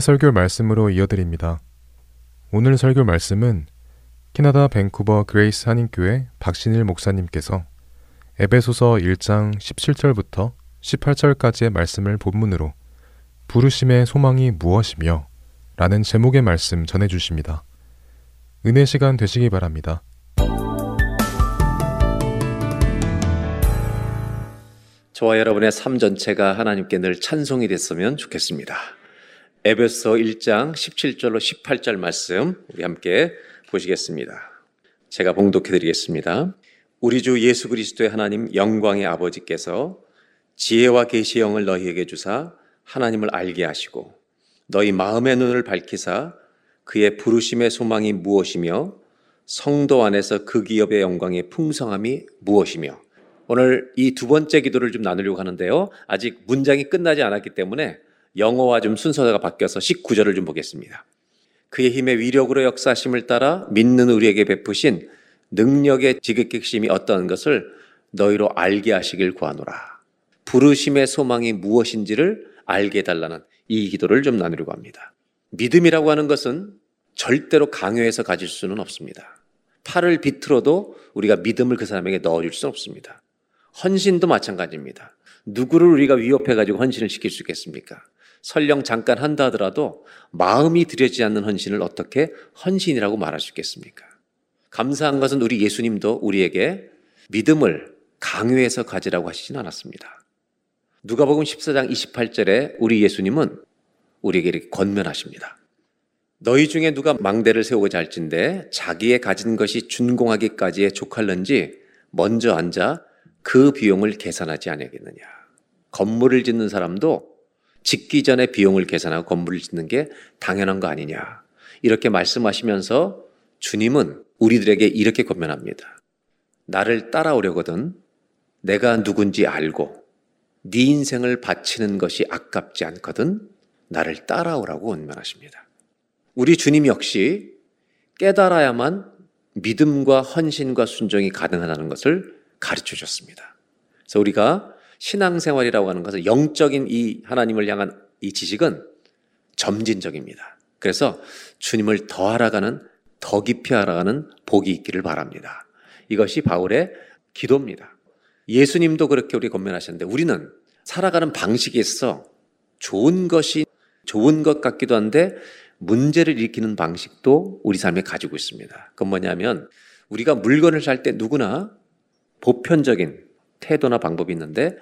설교 말씀으로 이어드립니다. 오늘 설교 말씀은 캐나다 밴쿠버 그레이스 한인교회 박신일 목사님께서 에베소서 1장 17절부터 18절까지의 말씀을 본문으로 부르심의 소망이 무엇이며 라는 제목의 말씀 전해 주십니다. 은혜 시간 되시기 바랍니다. 저와 여러분의 삶 전체가 하나님께 늘 찬송이 됐으면 좋겠습니다. 에베소 1장 17절로 18절 말씀 우리 함께 보시겠습니다. 제가 봉독해 드리겠습니다. 우리 주 예수 그리스도의 하나님 영광의 아버지께서 지혜와 계시의 영을 너희에게 주사 하나님을 알게 하시고 너희 마음의 눈을 밝히사 그의 부르심의 소망이 무엇이며 성도 안에서 그 기업의 영광의 풍성함이 무엇이며 오늘 이 두 번째 기도를 좀 나누려고 하는데요. 아직 문장이 끝나지 않았기 때문에 영어와 좀 순서가 바뀌어서 19절을 좀 보겠습니다. 그의 힘의 위력으로 역사심을 따라 믿는 우리에게 베푸신 능력의 지극객심이 어떤 것을 너희로 알게 하시길 구하노라. 부르심의 소망이 무엇인지를 알게 달라는 이 기도를 좀 나누려고 합니다. 믿음이라고 하는 것은 절대로 강요해서 가질 수는 없습니다. 팔을 비틀어도 우리가 믿음을 그 사람에게 넣어줄 수는 없습니다. 헌신도 마찬가지입니다. 누구를 우리가 위협해가지고 헌신을 시킬 수 있겠습니까? 설령 잠깐 한다 하더라도 마음이 들여지지 않는 헌신을 어떻게 헌신이라고 말할 수 있겠습니까? 감사한 것은 우리 예수님도 우리에게 믿음을 강요해서 가지라고 하시진 않았습니다. 누가복음 14장 28절에 우리 예수님은 우리에게 이렇게 권면하십니다. 너희 중에 누가 망대를 세우고자 할진데 자기의 가진 것이 준공하기까지에 족할는지 먼저 앉아 그 비용을 계산하지 않겠느냐. 건물을 짓는 사람도 짓기 전에 비용을 계산하고 건물을 짓는 게 당연한 거 아니냐. 이렇게 말씀하시면서 주님은 우리들에게 이렇게 권면합니다. 나를 따라오려거든 내가 누군지 알고 네 인생을 바치는 것이 아깝지 않거든 나를 따라오라고 권면하십니다. 우리 주님 역시 깨달아야만 믿음과 헌신과 순종이 가능하다는 것을 가르쳐 줬습니다. 그래서 우리가 신앙생활이라고 하는 것은 영적인 이 하나님을 향한 이 지식은 점진적입니다. 그래서 주님을 더 알아가는 더 깊이 알아가는 복이 있기를 바랍니다. 이것이 바울의 기도입니다. 예수님도 그렇게 우리 권면하셨는데 우리는 살아가는 방식에 있어 좋은 것이 좋은 것 같기도 한데 문제를 일으키는 방식도 우리 삶에 가지고 있습니다. 그건 뭐냐면 우리가 물건을 살 때 누구나 보편적인 태도나 방법이 있는데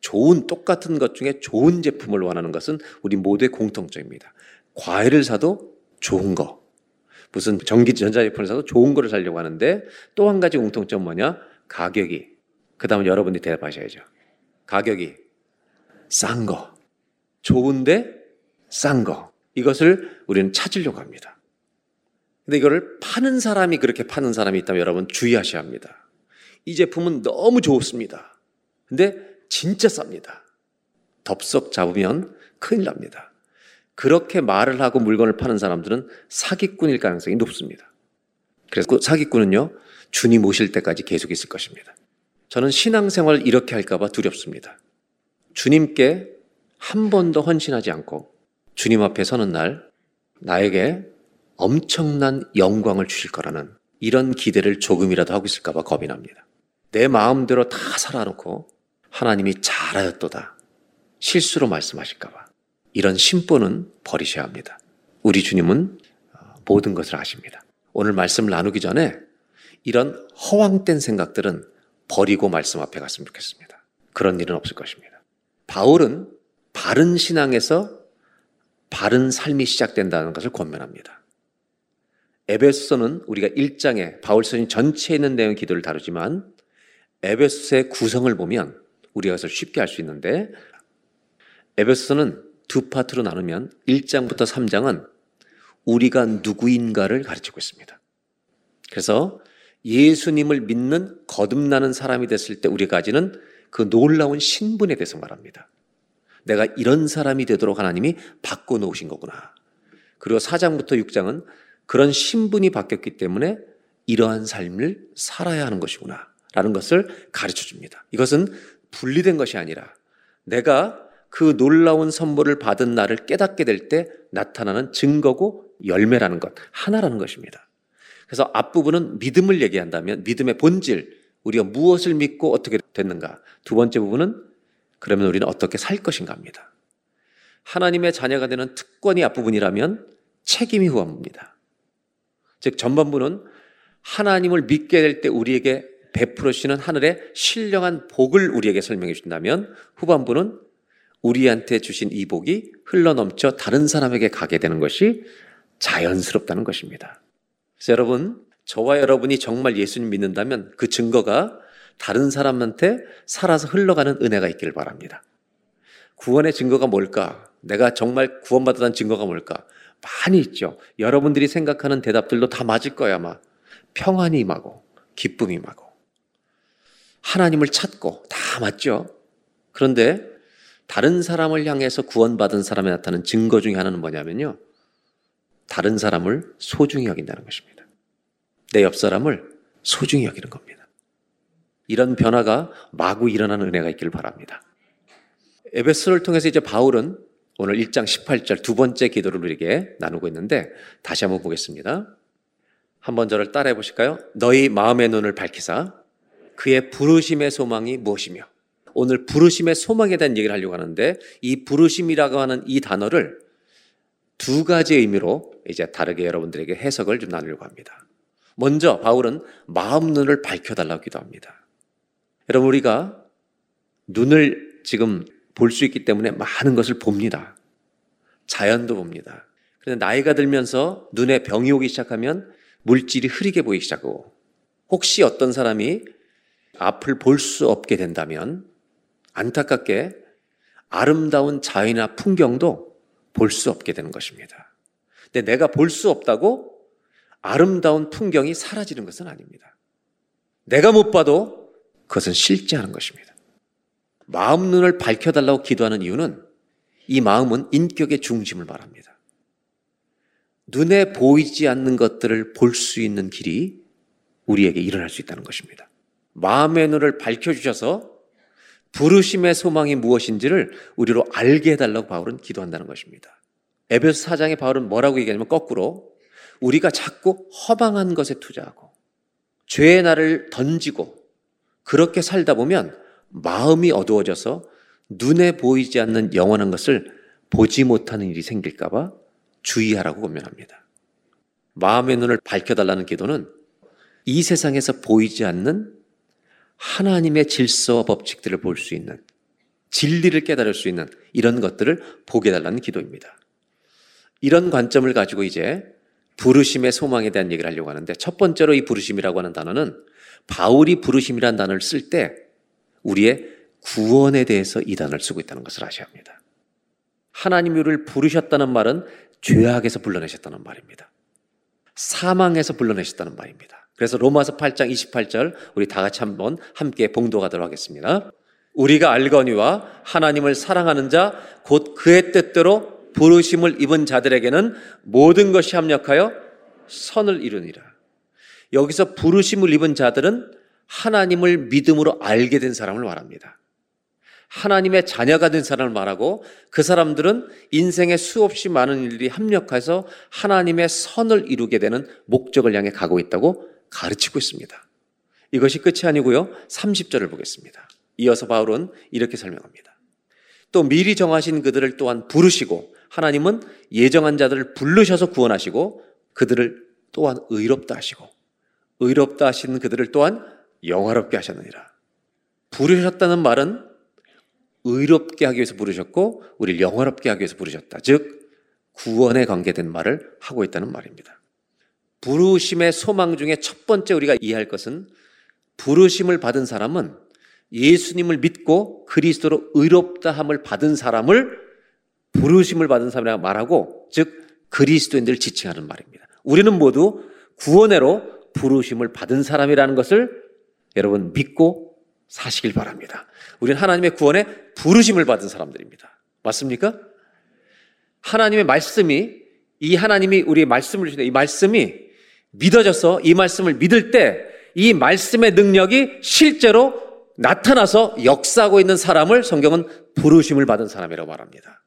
좋은 똑같은 것 중에 좋은 제품을 원하는 것은 우리 모두의 공통점입니다. 과일을 사도 좋은 거. 무슨 전기 전자제품을 사도 좋은 거를 사려고 하는데 또 한 가지 공통점 뭐냐? 가격이. 그 다음에 여러분들이 대답하셔야죠. 가격이 싼 거. 좋은데 싼 거. 이것을 우리는 찾으려고 합니다. 근데 이거를 파는 사람이 그렇게 파는 사람이 있다면 여러분 주의하셔야 합니다. 이 제품은 너무 좋습니다. 근데 진짜 쌉니다. 덥석 잡으면 큰일 납니다. 그렇게 말을 하고 물건을 파는 사람들은 사기꾼일 가능성이 높습니다. 그래서 그 사기꾼은요, 주님 오실 때까지 계속 있을 것입니다. 저는 신앙생활 이렇게 할까봐 두렵습니다. 주님께 한 번도 헌신하지 않고 주님 앞에 서는 날 나에게 엄청난 영광을 주실 거라는 이런 기대를 조금이라도 하고 있을까봐 겁이 납니다. 내 마음대로 다 살아놓고 하나님이 잘하였도다. 실수로 말씀하실까봐. 이런 심보는 버리셔야 합니다. 우리 주님은 모든 것을 아십니다. 오늘 말씀 나누기 전에 이런 허황된 생각들은 버리고 말씀 앞에 갔으면 좋겠습니다. 그런 일은 없을 것입니다. 바울은 바른 신앙에서 바른 삶이 시작된다는 것을 권면합니다. 에베소서는 우리가 1장에 바울 서신 전체에 있는 내용 기도를 다루지만 에베소서의 구성을 보면 우리가 그것을 쉽게 알 수 있는데 에베소서는 두 파트로 나누면 1장부터 3장은 우리가 누구인가를 가르치고 있습니다. 그래서 예수님을 믿는 거듭나는 사람이 됐을 때 우리가 가지는 그 놀라운 신분에 대해서 말합니다. 내가 이런 사람이 되도록 하나님이 바꿔놓으신 거구나. 그리고 4장부터 6장은 그런 신분이 바뀌었기 때문에 이러한 삶을 살아야 하는 것이구나. 라는 것을 가르쳐 줍니다. 이것은 분리된 것이 아니라 내가 그 놀라운 선물을 받은 나를 깨닫게 될 때 나타나는 증거고 열매라는 것, 하나라는 것입니다. 그래서 앞부분은 믿음을 얘기한다면 믿음의 본질, 우리가 무엇을 믿고 어떻게 됐는가. 두 번째 부분은 그러면 우리는 어떻게 살 것인가 합니다. 하나님의 자녀가 되는 특권이 앞부분이라면 책임이 후반부입니다. 즉, 전반부는 하나님을 믿게 될 때 우리에게 베풀어 주시는 하늘의 신령한 복을 우리에게 설명해 주신다면 후반부는 우리한테 주신 이 복이 흘러넘쳐 다른 사람에게 가게 되는 것이 자연스럽다는 것입니다. 여러분, 저와 여러분이 정말 예수님 믿는다면 그 증거가 다른 사람한테 살아서 흘러가는 은혜가 있기를 바랍니다. 구원의 증거가 뭘까? 내가 정말 구원받았다는 증거가 뭘까? 많이 있죠. 여러분들이 생각하는 대답들도 다 맞을 거야, 아마. 평안이 임하고, 기쁨이 임하고, 하나님을 찾고, 다 맞죠? 그런데 다른 사람을 향해서 구원받은 사람에 나타나는 증거 중에 하나는 뭐냐면요. 다른 사람을 소중히 여긴다는 것입니다. 내 옆 사람을 소중히 여기는 겁니다. 이런 변화가 마구 일어나는 은혜가 있기를 바랍니다. 에베스를 통해서 이제 바울은 오늘 1장 18절 두 번째 기도를 우리에게 나누고 있는데 다시 한번 보겠습니다. 한번 저를 따라해 보실까요? 너희 마음의 눈을 밝히사 그의 부르심의 소망이 무엇이며 오늘 부르심의 소망에 대한 얘기를 하려고 하는데 이 부르심이라고 하는 이 단어를 두 가지 의미로 이제 다르게 여러분들에게 해석을 좀 나누려고 합니다. 먼저 바울은 마음 눈을 밝혀달라고 기도합니다. 여러분 우리가 눈을 지금 볼 수 있기 때문에 많은 것을 봅니다. 자연도 봅니다. 그런데 나이가 들면서 눈에 병이 오기 시작하면 물질이 흐리게 보이기 시작하고 혹시 어떤 사람이 앞을 볼 수 없게 된다면 안타깝게 아름다운 자연이나 풍경도 볼 수 없게 되는 것입니다. 근데 내가 볼 수 없다고 아름다운 풍경이 사라지는 것은 아닙니다. 내가 못 봐도 그것은 실제하는 것입니다. 마음 눈을 밝혀달라고 기도하는 이유는 이 마음은 인격의 중심을 말합니다. 눈에 보이지 않는 것들을 볼 수 있는 길이 우리에게 일어날 수 있다는 것입니다. 마음의 눈을 밝혀주셔서 부르심의 소망이 무엇인지를 우리로 알게 해달라고 바울은 기도한다는 것입니다. 에베소 4장에 바울은 뭐라고 얘기하냐면 거꾸로 우리가 자꾸 허망한 것에 투자하고 죄의 날을 던지고 그렇게 살다 보면 마음이 어두워져서 눈에 보이지 않는 영원한 것을 보지 못하는 일이 생길까봐 주의하라고 권면합니다. 마음의 눈을 밝혀달라는 기도는 이 세상에서 보이지 않는 하나님의 질서와 법칙들을 볼 수 있는 진리를 깨달을 수 있는 이런 것들을 보게 달라는 기도입니다. 이런 관점을 가지고 이제 부르심의 소망에 대한 얘기를 하려고 하는데 첫 번째로 이 부르심이라고 하는 단어는 바울이 부르심이라는 단어를 쓸 때 우리의 구원에 대해서 이 단어를 쓰고 있다는 것을 아셔야 합니다. 하나님이 우리를 부르셨다는 말은 죄악에서 불러내셨다는 말입니다. 사망에서 불러내셨다는 말입니다. 그래서 로마서 8장 28절 우리 다 같이 한번 함께 봉독하도록 하겠습니다. 우리가 알거니와 하나님을 사랑하는 자 곧 그의 뜻대로 부르심을 입은 자들에게는 모든 것이 합력하여 선을 이루니라. 여기서 부르심을 입은 자들은 하나님을 믿음으로 알게 된 사람을 말합니다. 하나님의 자녀가 된 사람을 말하고 그 사람들은 인생에 수없이 많은 일들이 합력해서 하나님의 선을 이루게 되는 목적을 향해 가고 있다고 가르치고 있습니다. 이것이 끝이 아니고요. 30절을 보겠습니다. 이어서 바울은 이렇게 설명합니다. 또 미리 정하신 그들을 또한 부르시고 하나님은 예정한 자들을 부르셔서 구원하시고 그들을 또한 의롭다 하시고 의롭다 하신 그들을 또한 영화롭게 하셨느니라. 부르셨다는 말은 의롭게 하기 위해서 부르셨고 우리를 영화롭게 하기 위해서 부르셨다. 즉 구원에 관계된 말을 하고 있다는 말입니다. 부르심의 소망 중에 첫 번째 우리가 이해할 것은 부르심을 받은 사람은 예수님을 믿고 그리스도로 의롭다함을 받은 사람을 부르심을 받은 사람이라고 말하고 즉 그리스도인들을 지칭하는 말입니다. 우리는 모두 구원회로 부르심을 받은 사람이라는 것을 여러분 믿고 사시길 바랍니다. 우리는 하나님의 구원에 부르심을 받은 사람들입니다. 맞습니까? 하나님의 말씀이 이 하나님이 우리의 말씀을 주시는 이 말씀이 믿어져서 이 말씀을 믿을 때 이 말씀의 능력이 실제로 나타나서 역사하고 있는 사람을 성경은 부르심을 받은 사람이라고 말합니다.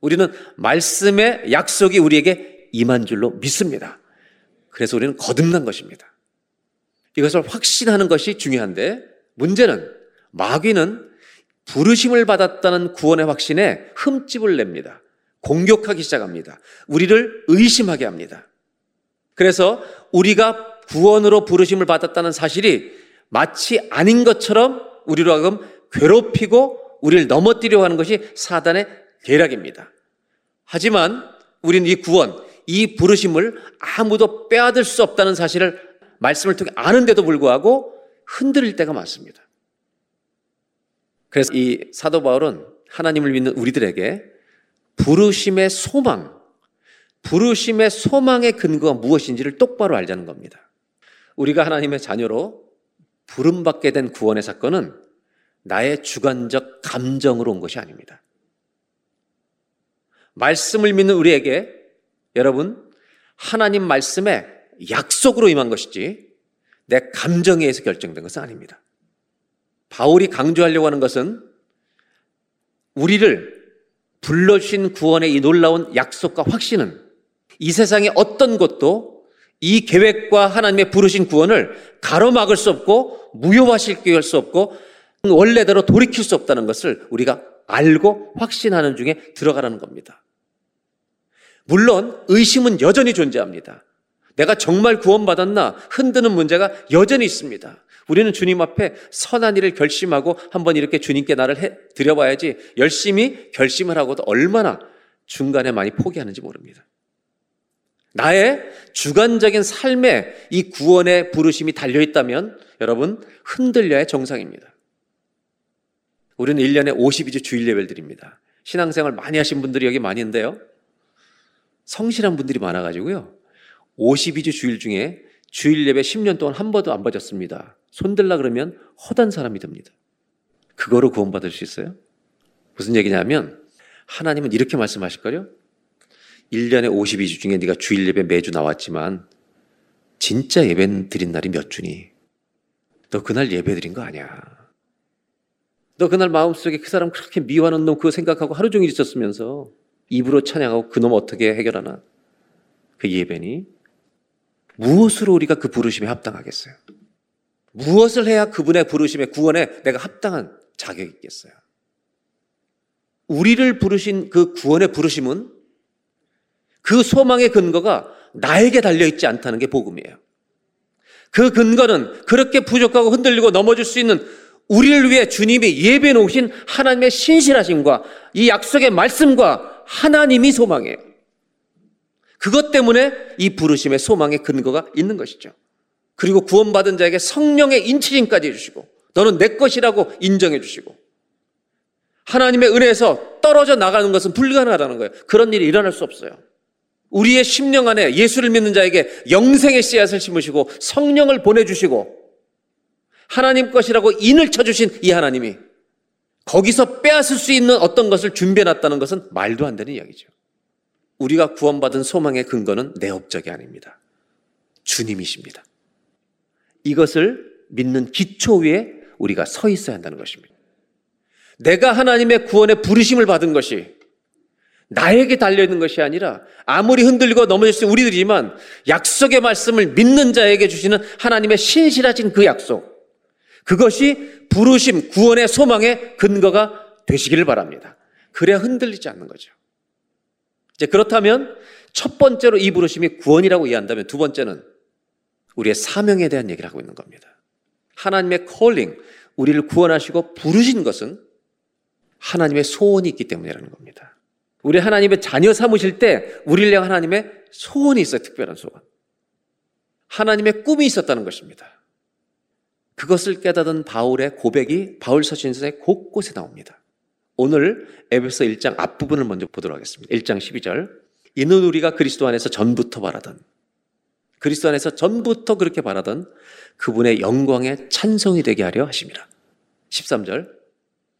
우리는 말씀의 약속이 우리에게 임한 줄로 믿습니다. 그래서 우리는 거듭난 것입니다. 이것을 확신하는 것이 중요한데 문제는 마귀는 부르심을 받았다는 구원의 확신에 흠집을 냅니다. 공격하기 시작합니다. 우리를 의심하게 합니다. 그래서 우리가 구원으로 부르심을 받았다는 사실이 마치 아닌 것처럼 우리로 하여금 괴롭히고 우리를 넘어뜨려 하는 것이 사단의 계략입니다. 하지만 우리는 이 구원, 이 부르심을 아무도 빼앗을 수 없다는 사실을 말씀을 통해 아는데도 불구하고 흔들릴 때가 많습니다. 그래서 이 사도 바울은 하나님을 믿는 우리들에게 부르심의 소망, 부르심의 소망의 근거가 무엇인지를 똑바로 알자는 겁니다. 우리가 하나님의 자녀로 부름받게 된 구원의 사건은 나의 주관적 감정으로 온 것이 아닙니다. 말씀을 믿는 우리에게 여러분 하나님 말씀에 약속으로 임한 것이지 내 감정에 의해서 결정된 것은 아닙니다. 바울이 강조하려고 하는 것은 우리를 불러주신 구원의 이 놀라운 약속과 확신은 이 세상의 어떤 것도 이 계획과 하나님의 부르신 구원을 가로막을 수 없고 무효화시킬 수 없고 원래대로 돌이킬 수 없다는 것을 우리가 알고 확신하는 중에 들어가라는 겁니다. 물론 의심은 여전히 존재합니다. 내가 정말 구원받았나 흔드는 문제가 여전히 있습니다. 우리는 주님 앞에 선한 일을 결심하고 한번 이렇게 주님께 나를 해 드려봐야지 열심히 결심을 하고도 얼마나 중간에 많이 포기하는지 모릅니다. 나의 주관적인 삶에 이 구원의 부르심이 달려 있다면 여러분 흔들려야 정상입니다. 우리는 1년에 52주 주일 예배를 드립니다. 신앙생활 많이 하신 분들이 여기 많이 있는데요. 성실한 분들이 많아 가지고요. 52주 주일 중에 주일 예배 10년 동안 한 번도 안 빠졌습니다. 손들라 그러면 허단 사람이 됩니다. 그거로 구원받을 수 있어요? 무슨 얘기냐면 하나님은 이렇게 말씀하실걸요? 1년에 52주 중에 네가 주일 예배 매주 나왔지만 진짜 예배 드린 날이 몇 주니? 너 그날 예배 드린 거 아니야. 너 그날 마음속에 그 사람 그렇게 미워하는 놈 그거 생각하고 하루 종일 있었으면서 입으로 찬양하고 그 놈 어떻게 해결하나? 그 예배니? 무엇으로 우리가 그 부르심에 합당하겠어요? 무엇을 해야 그분의 부르심에 구원에 내가 합당한 자격이 있겠어요? 우리를 부르신 그 구원의 부르심은 그 소망의 근거가 나에게 달려있지 않다는 게 복음이에요. 그 근거는 그렇게 부족하고 흔들리고 넘어질 수 있는 우리를 위해 주님이 예배 놓으신 하나님의 신실하심과 이 약속의 말씀과 하나님이 소망이에요. 그것 때문에 이 부르심의 소망의 근거가 있는 것이죠. 그리고 구원받은 자에게 성령의 인치심까지 해주시고 너는 내 것이라고 인정해 주시고 하나님의 은혜에서 떨어져 나가는 것은 불가능하다는 거예요. 그런 일이 일어날 수 없어요. 우리의 심령 안에 예수를 믿는 자에게 영생의 씨앗을 심으시고 성령을 보내주시고 하나님 것이라고 인을 쳐주신 이 하나님이 거기서 빼앗을 수 있는 어떤 것을 준비해 놨다는 것은 말도 안 되는 이야기죠. 우리가 구원받은 소망의 근거는 내 업적이 아닙니다. 주님이십니다. 이것을 믿는 기초 위에 우리가 서 있어야 한다는 것입니다. 내가 하나님의 구원의 부르심을 받은 것이 나에게 달려있는 것이 아니라 아무리 흔들리고 넘어질 우리들이지만 약속의 말씀을 믿는 자에게 주시는 하나님의 신실하신 그 약속. 그것이 부르심, 구원의 소망의 근거가 되시기를 바랍니다. 그래야 흔들리지 않는 거죠. 이제 그렇다면 첫 번째로 이 부르심이 구원이라고 이해한다면 두 번째는 우리의 사명에 대한 얘기를 하고 있는 겁니다. 하나님의 콜링, 우리를 구원하시고 부르신 것은 하나님의 소원이 있기 때문이라는 겁니다. 우리 하나님의 자녀 삼으실 때 우리를 향한 하나님의 소원이 있어요. 특별한 소원. 하나님의 꿈이 있었다는 것입니다. 그것을 깨닫은 바울의 고백이 바울 서신서에 곳곳에 나옵니다. 오늘 에베소 1장 앞부분을 먼저 보도록 하겠습니다. 1장 12절. 이는 우리가 그리스도 안에서 전부터 바라던 그리스도 안에서 전부터 그렇게 바라던 그분의 영광의 찬송이 되게 하려 하심이라. 13절.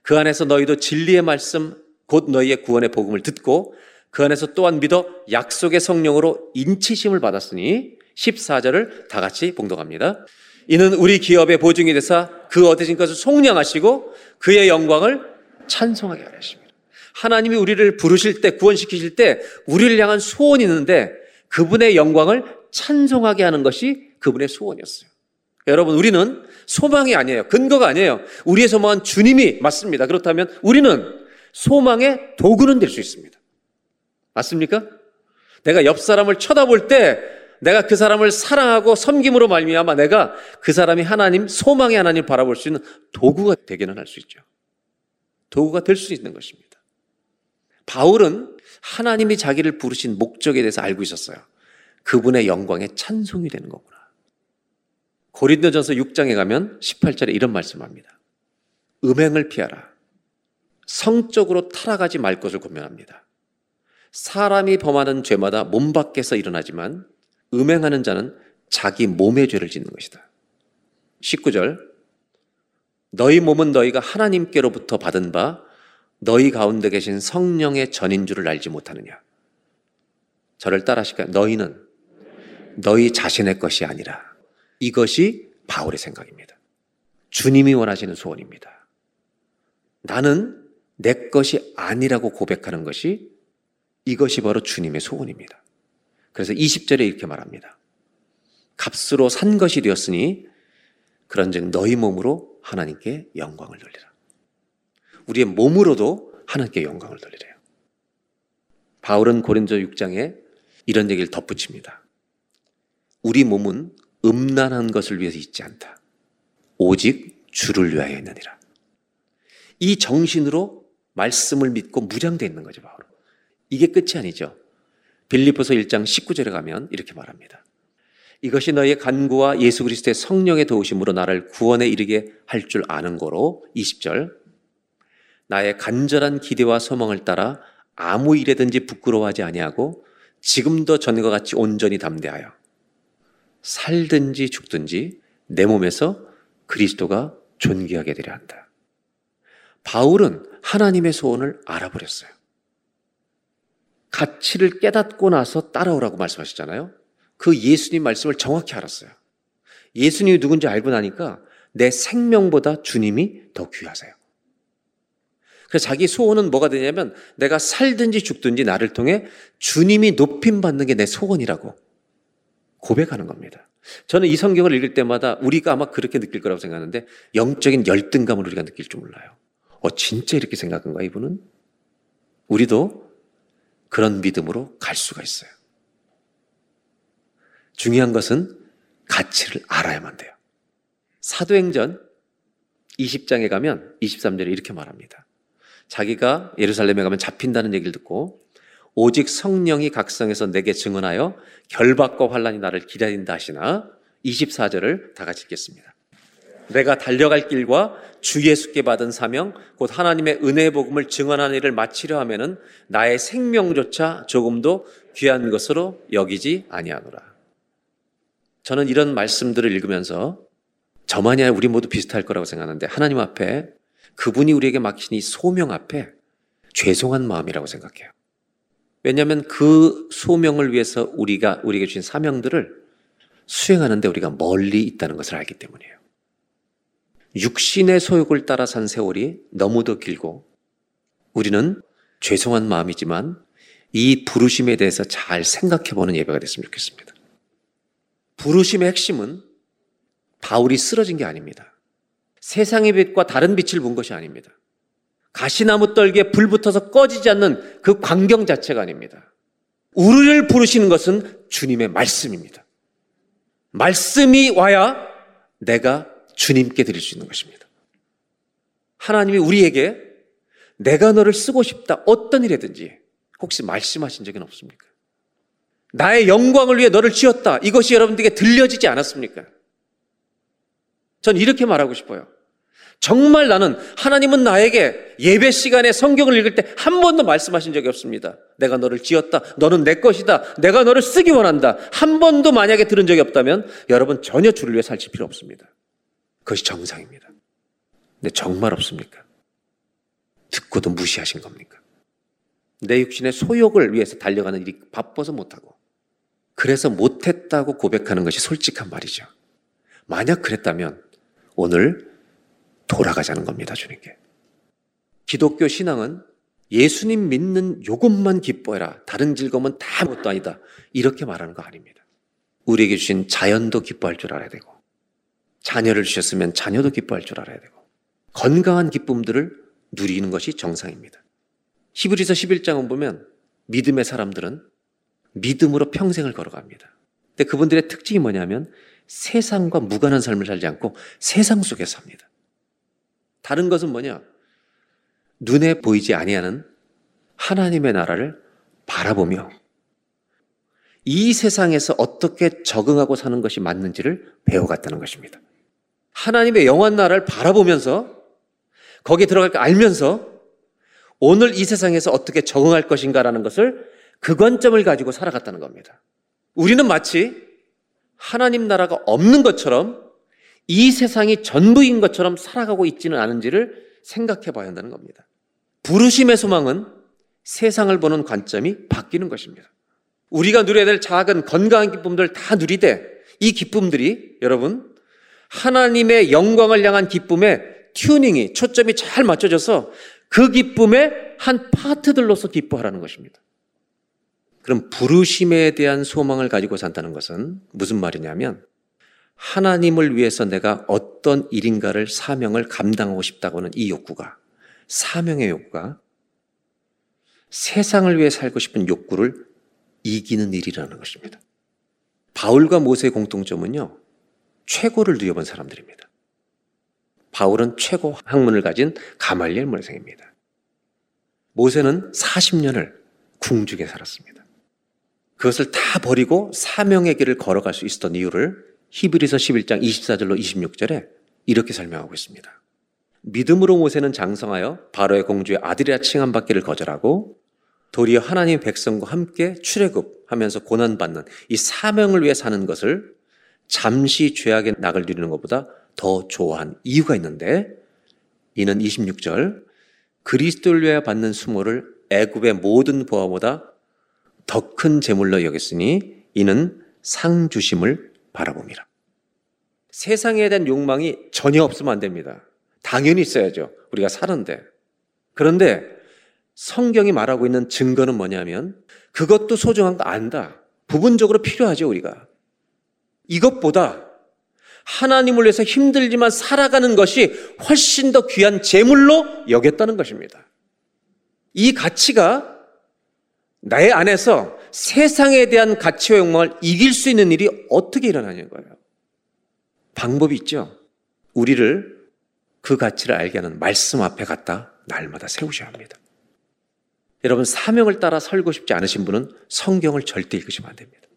그 안에서 너희도 진리의 말씀 곧 너희의 구원의 복음을 듣고 그 안에서 또한 믿어 약속의 성령으로 인치심을 받았으니 14절을 다 같이 봉독합니다. 이는 우리 기업의 보증이 되사 그 얻으신 것을 속량하시고 그의 영광을 찬송하게 하십니다. 하나님이 우리를 부르실 때 구원시키실 때 우리를 향한 소원이 있는데 그분의 영광을 찬송하게 하는 것이 그분의 소원이었어요. 여러분 우리는 소망이 아니에요. 근거가 아니에요. 우리의 소망은 주님이 맞습니다. 그렇다면 우리는 소망의 도구는 될 수 있습니다. 맞습니까? 내가 옆 사람을 쳐다볼 때 내가 그 사람을 사랑하고 섬김으로 말미암아 내가 그 사람이 하나님 소망의 하나님을 바라볼 수 있는 도구가 되기는 할 수 있죠. 도구가 될 수 있는 것입니다. 바울은 하나님이 자기를 부르신 목적에 대해서 알고 있었어요. 그분의 영광에 찬송이 되는 거구나. 고린도전서 6장에 가면 18절에 이런 말씀합니다. 음행을 피하라. 성적으로 타락하지 말 것을 고면합니다. 사람이 범하는 죄마다 몸 밖에서 일어나지만 음행하는 자는 자기 몸의 죄를 짓는 것이다. 19절 너희 몸은 너희가 하나님께로부터 받은 바 너희 가운데 계신 성령의 전인 줄을 알지 못하느냐. 저를 따라하실까요? 너희는 너희 자신의 것이 아니라 이것이 바울의 생각입니다. 주님이 원하시는 소원입니다. 나는 내 것이 아니라고 고백하는 것이 이것이 바로 주님의 소원입니다. 그래서 20절에 이렇게 말합니다. 값으로 산 것이 되었으니 그런즉 너희 몸으로 하나님께 영광을 돌리라. 우리의 몸으로도 하나님께 영광을 돌리래요. 바울은 고린도 6장에 이런 얘기를 덧붙입니다. 우리 몸은 음란한 것을 위해서 있지 않다. 오직 주를 위하여 있느니라. 이 정신으로 말씀을 믿고 무장되어 있는 거죠, 바로. 이게 끝이 아니죠. 빌리포서 1장 19절에 가면 이렇게 말합니다. 이것이 너의 간구와 예수 그리스도의 성령의 도우심으로 나를 구원에 이르게 할 줄 아는 거로 20절 나의 간절한 기대와 소망을 따라 아무 일에든지 부끄러워하지 아니하고 지금도 전과 같이 온전히 담대하여 살든지 죽든지 내 몸에서 그리스도가 존귀하게 되려 한다. 바울은 하나님의 소원을 알아버렸어요. 가치를 깨닫고 나서 따라오라고 말씀하셨잖아요. 그 예수님 말씀을 정확히 알았어요. 예수님이 누군지 알고 나니까 내 생명보다 주님이 더 귀하세요. 그래서 자기 소원은 뭐가 되냐면 내가 살든지 죽든지 나를 통해 주님이 높임 받는 게 내 소원이라고 고백하는 겁니다. 저는 이 성경을 읽을 때마다 우리가 아마 그렇게 느낄 거라고 생각하는데 영적인 열등감을 우리가 느낄 줄 몰라요. 어, 진짜 이렇게 생각한가, 이분은? 우리도 그런 믿음으로 갈 수가 있어요. 중요한 것은 가치를 알아야만 돼요. 사도행전 20장에 가면 23절에 이렇게 말합니다. 자기가 예루살렘에 가면 잡힌다는 얘기를 듣고 오직 성령이 각성해서 내게 증언하여 결박과 환란이 나를 기다린다 하시나 24절을 다 같이 읽겠습니다. 내가 달려갈 길과 주 예수께 받은 사명 곧 하나님의 은혜의 복음을 증언하는 일을 마치려 하면은 나의 생명조차 조금도 귀한 것으로 여기지 아니하노라. 저는 이런 말씀들을 읽으면서 저만이 아니라 우리 모두 비슷할 거라고 생각하는데 하나님 앞에 그분이 우리에게 맡긴 이 소명 앞에 죄송한 마음이라고 생각해요. 왜냐하면 그 소명을 위해서 우리가 우리에게 주신 사명들을 수행하는데 우리가 멀리 있다는 것을 알기 때문이에요. 육신의 소욕을 따라 산 세월이 너무도 길고 우리는 죄송한 마음이지만 이 부르심에 대해서 잘 생각해 보는 예배가 됐으면 좋겠습니다. 부르심의 핵심은 바울이 쓰러진 게 아닙니다. 세상의 빛과 다른 빛을 본 것이 아닙니다. 가시나무 떨기에 불 붙어서 꺼지지 않는 그 광경 자체가 아닙니다. 우리를 부르시는 것은 주님의 말씀입니다. 말씀이 와야 내가 주님께 드릴 수 있는 것입니다. 하나님이 우리에게 내가 너를 쓰고 싶다. 어떤 일이든지 혹시 말씀하신 적은 없습니까? 나의 영광을 위해 너를 지었다. 이것이 여러분들에게 들려지지 않았습니까? 전 이렇게 말하고 싶어요. 정말 나는 하나님은 나에게 예배 시간에 성경을 읽을 때 한 번도 말씀하신 적이 없습니다. 내가 너를 지었다. 너는 내 것이다. 내가 너를 쓰기 원한다. 한 번도 만약에 들은 적이 없다면 여러분 전혀 주를 위해 살칠 필요 없습니다. 그것이 정상입니다. 근데 정말 없습니까? 듣고도 무시하신 겁니까? 내 육신의 소욕을 위해서 달려가는 일이 바빠서 못하고 그래서 못했다고 고백하는 것이 솔직한 말이죠. 만약 그랬다면 오늘 돌아가자는 겁니다, 주님께. 기독교 신앙은 예수님 믿는 요것만 기뻐해라. 다른 즐거움은 다 아무것도 아니다. 이렇게 말하는 거 아닙니다. 우리에게 주신 자연도 기뻐할 줄 알아야 되고, 자녀를 주셨으면 자녀도 기뻐할 줄 알아야 되고, 건강한 기쁨들을 누리는 것이 정상입니다. 히브리서 11장은 보면 믿음의 사람들은 믿음으로 평생을 걸어갑니다. 근데 그분들의 특징이 뭐냐면 세상과 무관한 삶을 살지 않고 세상 속에 삽니다. 다른 것은 뭐냐? 눈에 보이지 아니하는 하나님의 나라를 바라보며 이 세상에서 어떻게 적응하고 사는 것이 맞는지를 배워갔다는 것입니다. 하나님의 영원 나라를 바라보면서 거기에 들어갈 거 알면서 오늘 이 세상에서 어떻게 적응할 것인가라는 것을 그 관점을 가지고 살아갔다는 겁니다. 우리는 마치 하나님 나라가 없는 것처럼 이 세상이 전부인 것처럼 살아가고 있지는 않은지를 생각해 봐야 한다는 겁니다. 부르심의 소망은 세상을 보는 관점이 바뀌는 것입니다. 우리가 누려야 될 작은 건강한 기쁨들 다 누리되 이 기쁨들이 여러분 하나님의 영광을 향한 기쁨에 튜닝이 초점이 잘 맞춰져서 그 기쁨의 한 파트들로서 기뻐하라는 것입니다. 그럼 부르심에 대한 소망을 가지고 산다는 것은 무슨 말이냐면 하나님을 위해서 내가 어떤 일인가를 사명을 감당하고 싶다고 하는 이 욕구가 사명의 욕구가 세상을 위해 살고 싶은 욕구를 이기는 일이라는 것입니다. 바울과 모세의 공통점은요, 최고를 누려본 사람들입니다. 바울은 최고 학문을 가진 가말리엘 문생입니다. 모세는 40년을 궁중에 살았습니다. 그것을 다 버리고 사명의 길을 걸어갈 수 있었던 이유를 히브리서 11장 24절로 26절에 이렇게 설명하고 있습니다. 믿음으로 모세는 장성하여 바로의 공주의 아들이라 칭함 받기를 거절하고 도리어 하나님 백성과 함께 출애굽하면서 고난 받는 이 사명을 위해 사는 것을 잠시 죄악의 낙을 누리는 것보다 더 좋아한 이유가 있는데 이는 26절 그리스도를 위하여 받는 수모를 애굽의 모든 보화보다 더 큰 재물로 여겼으니 이는 상 주심을 바라봅니다. 세상에 대한 욕망이 전혀 없으면 안 됩니다. 당연히 있어야죠. 우리가 사는데. 그런데 성경이 말하고 있는 증거는 뭐냐면 그것도 소중한 거 안다. 부분적으로 필요하죠, 우리가. 이것보다 하나님을 위해서 힘들지만 살아가는 것이 훨씬 더 귀한 재물로 여겼다는 것입니다. 이 가치가 나의 안에서 세상에 대한 가치와 욕망을 이길 수 있는 일이 어떻게 일어나는 거예요? 방법이 있죠. 우리를 그 가치를 알게 하는 말씀 앞에 갖다 날마다 세우셔야 합니다. 여러분, 사명을 따라 살고 싶지 않으신 분은 성경을 절대 읽으시면 안 됩니다.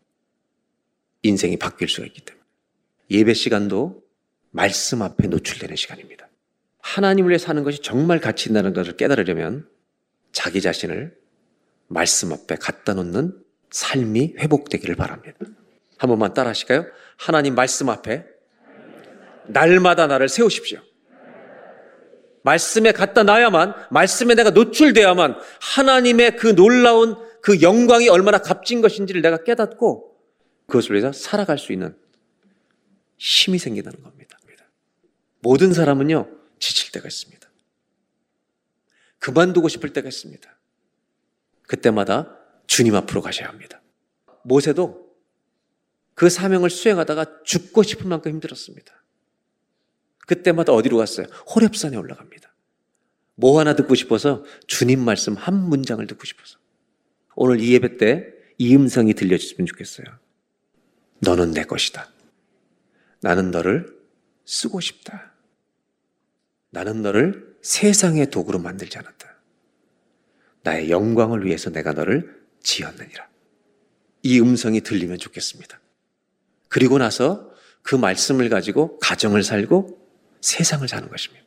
인생이 바뀔 수가 있기 때문에. 예배 시간도 말씀 앞에 노출되는 시간입니다. 하나님을 위해 사는 것이 정말 가치 있다는 것을 깨달으려면 자기 자신을 말씀 앞에 갖다 놓는 삶이 회복되기를 바랍니다. 한 번만 따라 하실까요? 하나님 말씀 앞에 날마다 나를 세우십시오. 말씀에 갖다 놔야만, 말씀에 내가 노출되어야만 하나님의 그 놀라운 그 영광이 얼마나 값진 것인지를 내가 깨닫고 그것을 위해서 살아갈 수 있는 힘이 생기다는 겁니다. 모든 사람은요, 지칠 때가 있습니다. 그만두고 싶을 때가 있습니다. 그때마다 주님 앞으로 가셔야 합니다. 모세도 그 사명을 수행하다가 죽고 싶을 만큼 힘들었습니다. 그때마다 어디로 갔어요? 호렙산에 올라갑니다. 뭐 하나 듣고 싶어서 주님 말씀 한 문장을 듣고 싶어서 오늘 이 예배 때 이 음성이 들려주시면 좋겠어요. 너는 내 것이다. 나는 너를 쓰고 싶다. 나는 너를 세상의 도구로 만들지 않았다. 나의 영광을 위해서 내가 너를 지었느니라. 이 음성이 들리면 좋겠습니다. 그리고 나서 그 말씀을 가지고 가정을 살고 세상을 사는 것입니다.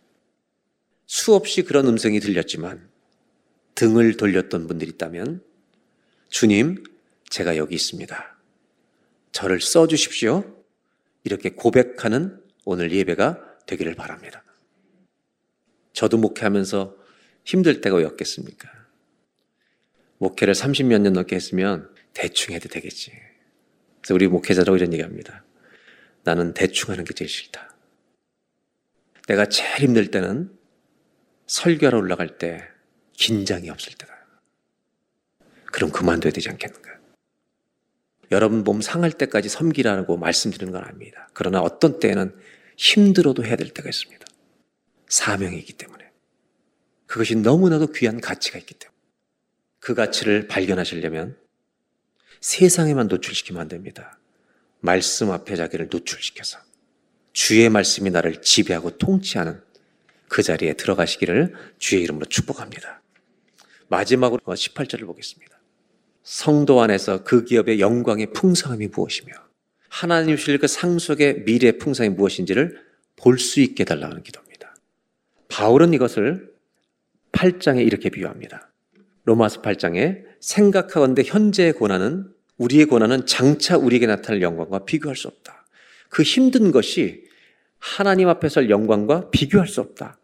수없이 그런 음성이 들렸지만 등을 돌렸던 분들이 있다면 주님, 제가 여기 있습니다. 저를 써주십시오. 이렇게 고백하는 오늘 예배가 되기를 바랍니다. 저도 목회하면서 힘들 때가 왜 없겠습니까? 목회를 30몇 년 넘게 했으면 대충 해도 되겠지. 그래서 우리 목회자라고 이런 얘기 합니다. 나는 대충 하는 게 제일 싫다. 내가 제일 힘들 때는 설교하러 올라갈 때 긴장이 없을 때다. 그럼 그만둬야 되지 않겠는가? 여러분 몸 상할 때까지 섬기라고 말씀드리는 건 아닙니다. 그러나 어떤 때에는 힘들어도 해야 될 때가 있습니다. 사명이기 때문에. 그것이 너무나도 귀한 가치가 있기 때문에. 그 가치를 발견하시려면 세상에만 노출시키면 안 됩니다. 말씀 앞에 자기를 노출시켜서 주의 말씀이 나를 지배하고 통치하는 그 자리에 들어가시기를 주의 이름으로 축복합니다. 마지막으로 18절을 보겠습니다. 성도 안에서 그 기업의 영광의 풍성함이 무엇이며 하나님 주실 그 상속의 미래 풍성이 무엇인지를 볼 수 있게 달라는 기도입니다. 바울은 이것을 8장에 이렇게 비유합니다. 로마서 8장에 생각하건대 현재의 고난은 우리의 고난은 장차 우리에게 나타날 영광과 비교할 수 없다. 그 힘든 것이 하나님 앞에 설 영광과 비교할 수 없다.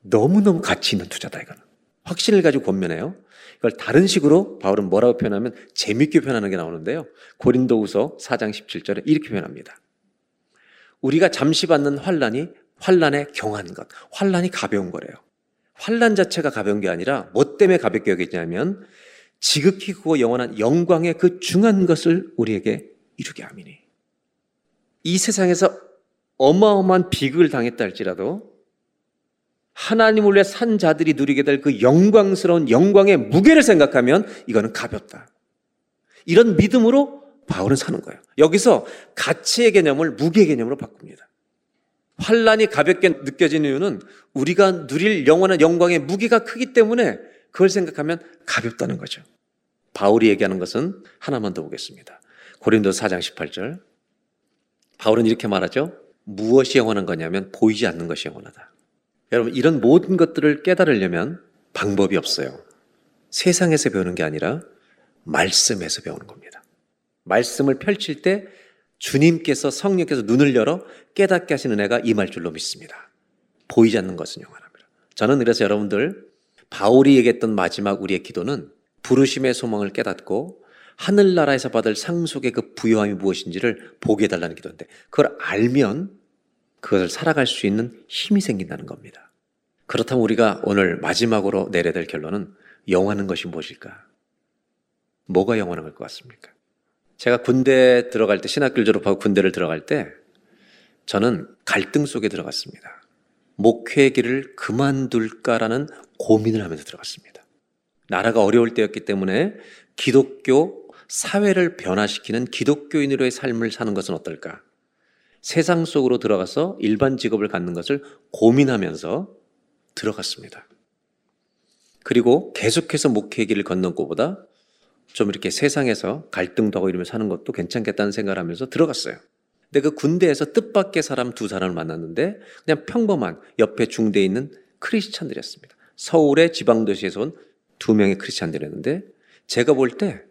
너무너무 가치 있는 투자다, 이거는. 확신을 가지고 권면해요. 이걸 다른 식으로 바울은 뭐라고 표현하면 재밌게 표현하는 게 나오는데요. 고린도후서 4장 17절에 이렇게 표현합니다. 우리가 잠시 받는 환란이 환란에 경한 것. 환란이 가벼운 거래요. 환란 자체가 가벼운 게 아니라 뭐 때문에 가볍게 여기냐면 지극히 크고 영원한 영광의 그 중한 것을 우리에게 이루게 함이니. 이 세상에서 어마어마한 비극을 당했다 할지라도 하나님을 위해 산 자들이 누리게 될 그 영광스러운 영광의 무게를 생각하면 이거는 가볍다. 이런 믿음으로 바울은 사는 거예요. 여기서 가치의 개념을 무게 개념으로 바꿉니다. 환란이 가볍게 느껴지는 이유는 우리가 누릴 영원한 영광의 무게가 크기 때문에 그걸 생각하면 가볍다는 거죠. 바울이 얘기하는 것은 하나만 더 보겠습니다. 고린도 4장 18절. 바울은 이렇게 말하죠. 무엇이 영원한 거냐면 보이지 않는 것이 영원하다. 여러분, 이런 모든 것들을 깨달으려면 방법이 없어요. 세상에서 배우는 게 아니라 말씀에서 배우는 겁니다. 말씀을 펼칠 때 주님께서 성령께서 눈을 열어 깨닫게 하시는 은혜가 임할 줄로 믿습니다. 보이지 않는 것은 영원합니다. 저는 그래서 여러분들 바울이 얘기했던 마지막 우리의 기도는 부르심의 소망을 깨닫고 하늘나라에서 받을 상속의 그 부요함이 무엇인지를 보게 해달라는 기도인데 그걸 알면 그것을 살아갈 수 있는 힘이 생긴다는 겁니다. 그렇다면 우리가 오늘 마지막으로 내려야 될 결론은 영원한 것이 무엇일까? 뭐가 영원한 것 같습니까? 제가 군대 들어갈 때, 신학교를 졸업하고 군대를 들어갈 때, 저는 갈등 속에 들어갔습니다. 목회 길을 그만둘까라는 고민을 하면서 들어갔습니다. 나라가 어려울 때였기 때문에 기독교 사회를 변화시키는 기독교인으로의 삶을 사는 것은 어떨까? 세상 속으로 들어가서 일반 직업을 갖는 것을 고민하면서 들어갔습니다. 그리고 계속해서 목회 길을 걷는 것보다 좀 이렇게 세상에서 갈등도 하고 이러면서 사는 것도 괜찮겠다는 생각을 하면서 들어갔어요. 근데 그 군대에서 뜻밖의 사람 두 사람을 만났는데 그냥 평범한 옆에 중대에 있는 크리스찬들이었습니다. 서울의 지방도시에서 온 두 명의 크리스찬들이었는데 제가 볼 때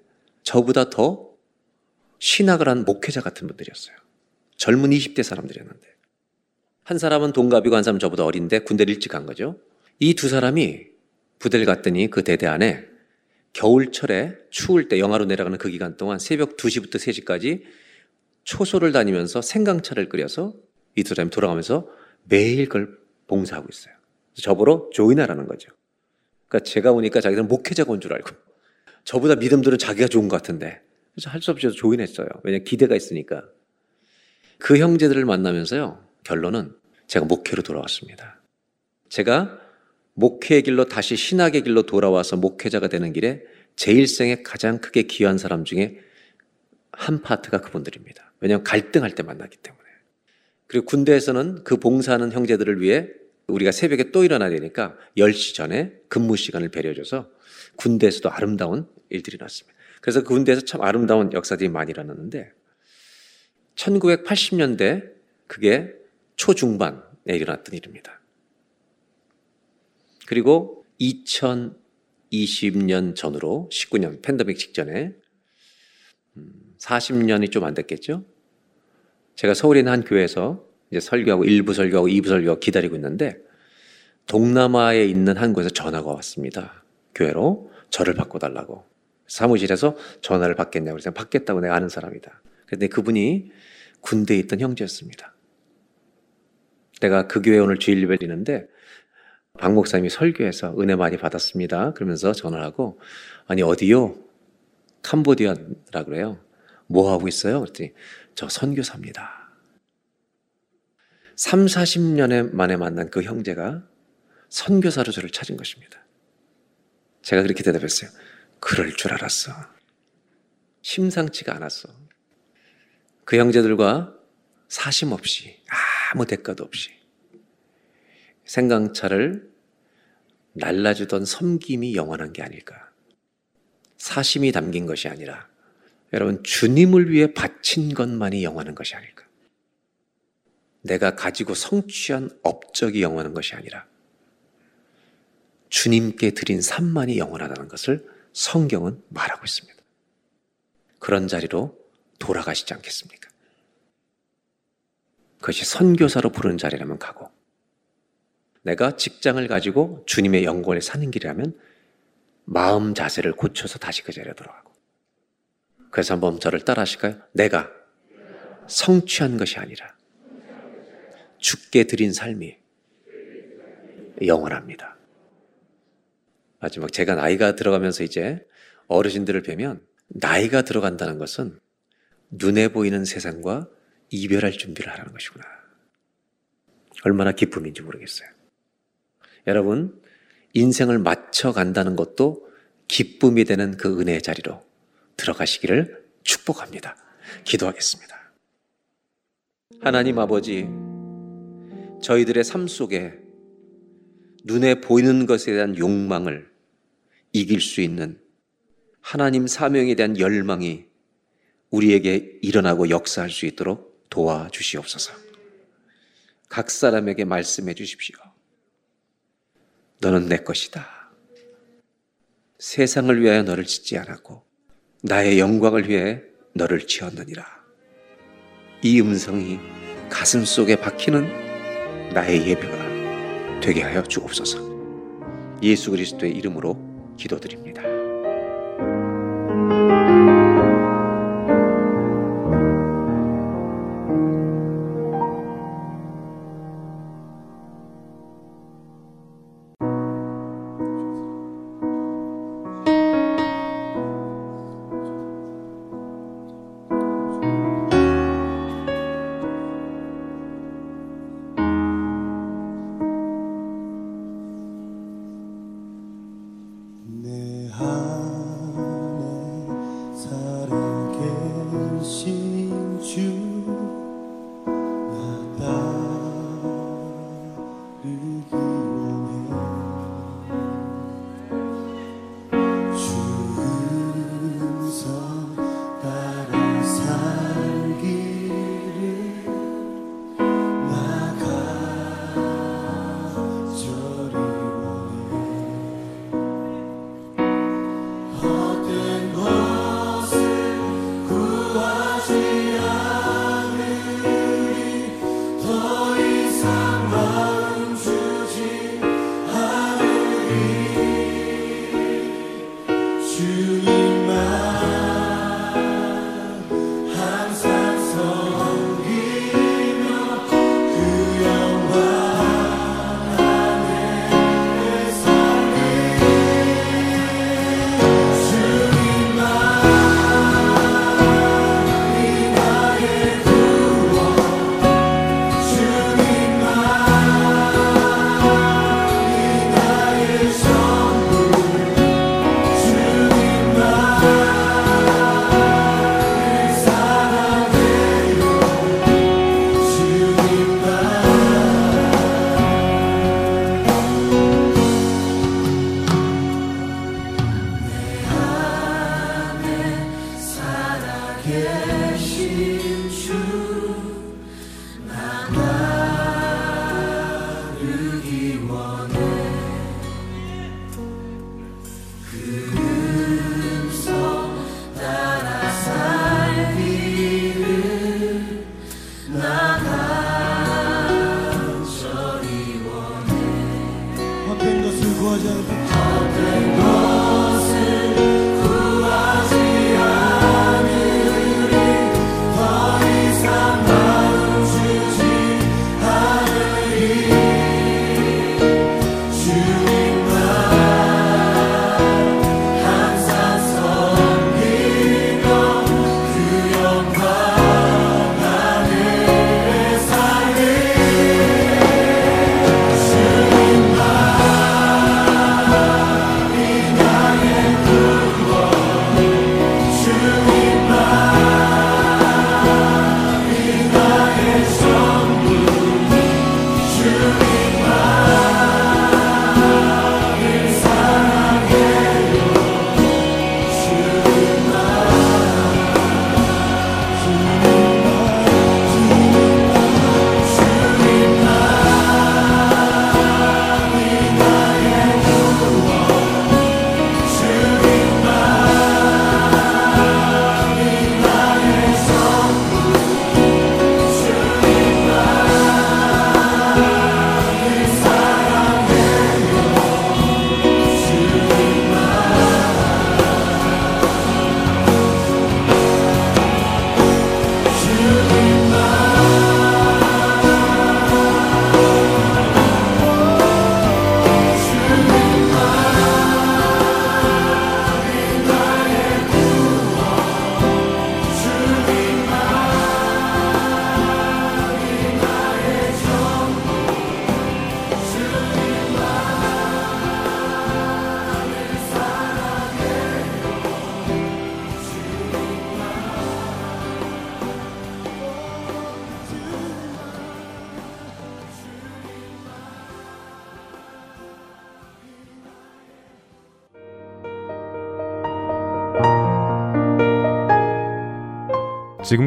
저보다 더 신학을 한 목회자 같은 분들이었어요. 젊은 20대 사람들이었는데. 한 사람은 동갑이고 한 사람은 저보다 어린데 군대를 일찍 간 거죠. 이 두 사람이 부대를 갔더니 그 대대 안에 겨울철에 추울 때 영하로 내려가는 그 기간 동안 새벽 2시부터 3시까지 초소를 다니면서 생강차를 끓여서 이 두 사람이 돌아가면서 매일 그걸 봉사하고 있어요. 저보러 조인하라는 거죠. 그러니까 제가 오니까 자기들은 목회자가 온 줄 알고 저보다 믿음들은 자기가 좋은 것 같은데 그래서 할 수 없이 조인했어요. 왜냐 기대가 있으니까. 그 형제들을 만나면서요. 결론은 제가 목회로 돌아왔습니다. 제가 목회의 길로 다시 신학의 길로 돌아와서 목회자가 되는 길에 제 일생에 가장 크게 귀한 사람 중에 한 파트가 그분들입니다. 왜냐하면 갈등할 때 만나기 때문에. 그리고 군대에서는 그 봉사하는 형제들을 위해 우리가 새벽에 또 일어나야 되니까 10시 전에 근무 시간을 배려줘서 군대에서도 아름다운 일들이 났습니다. 그래서 그 군대에서 참 아름다운 역사들이 많이 일어났는데 1980년대 그게 초중반에 일어났던 일입니다. 그리고 2020년 전으로 19년 팬데믹 직전에 40년이 음, 좀안 됐겠죠? 제가 서울에 있는 한 교회에서 이제 설교하고 1부 설교하고 2부 설교하고 기다리고 있는데 동남아에 있는 한 곳에서 전화가 왔습니다. 교회로 저를 바꿔달라고. 사무실에서 전화를 받겠냐고 그래서 받겠다고 내가 아는 사람이다. 근데 그분이 군대에 있던 형제였습니다. 내가 그 교회 오늘 주일 예배 드리는데 박 목사님이 설교해서 은혜 많이 받았습니다. 그러면서 전화를 하고 아니 어디요? 캄보디아라 그래요. 뭐 하고 있어요? 그랬더니 저 선교사입니다. 3, 40년에 만에 만난 그 형제가 선교사로 저를 찾은 것입니다. 제가 그렇게 대답했어요. 그럴 줄 알았어. 심상치가 않았어. 그 형제들과 사심 없이 아무 대가도 없이 생강차를 날라주던 섬김이 영원한 게 아닐까. 사심이 담긴 것이 아니라 여러분 주님을 위해 바친 것만이 영원한 것이 아닐까. 내가 가지고 성취한 업적이 영원한 것이 아니라 주님께 드린 삶만이 영원하다는 것을 성경은 말하고 있습니다. 그런 자리로 돌아가시지 않겠습니까? 그것이 선교사로 부르는 자리라면 가고, 내가 직장을 가지고 주님의 영광을 사는 길이라면 마음 자세를 고쳐서 다시 그 자리에 돌아가고. 그래서 한번 저를 따라 하실까요? 내가 성취한 것이 아니라 죽게 드린 삶이 영원합니다. 마지막 제가 나이가 들어가면서 이제 어르신들을 뵈면 나이가 들어간다는 것은 눈에 보이는 세상과 이별할 준비를 하라는 것이구나. 얼마나 기쁨인지 모르겠어요. 여러분, 인생을 맞춰 간다는 것도 기쁨이 되는 그 은혜의 자리로 들어가시기를 축복합니다. 기도하겠습니다. 하나님 아버지, 저희들의 삶 속에 눈에 보이는 것에 대한 욕망을 이길 수 있는 하나님 사명에 대한 열망이 우리에게 일어나고 역사할 수 있도록 도와주시옵소서. 각 사람에게 말씀해 주십시오. 너는 내 것이다. 세상을 위하여 너를 짓지 않았고 나의 영광을 위해 너를 지었느니라. 이 음성이 가슴 속에 박히는 나의 예배가 되게 하여 주옵소서. 예수 그리스도의 이름으로 기도드립니다.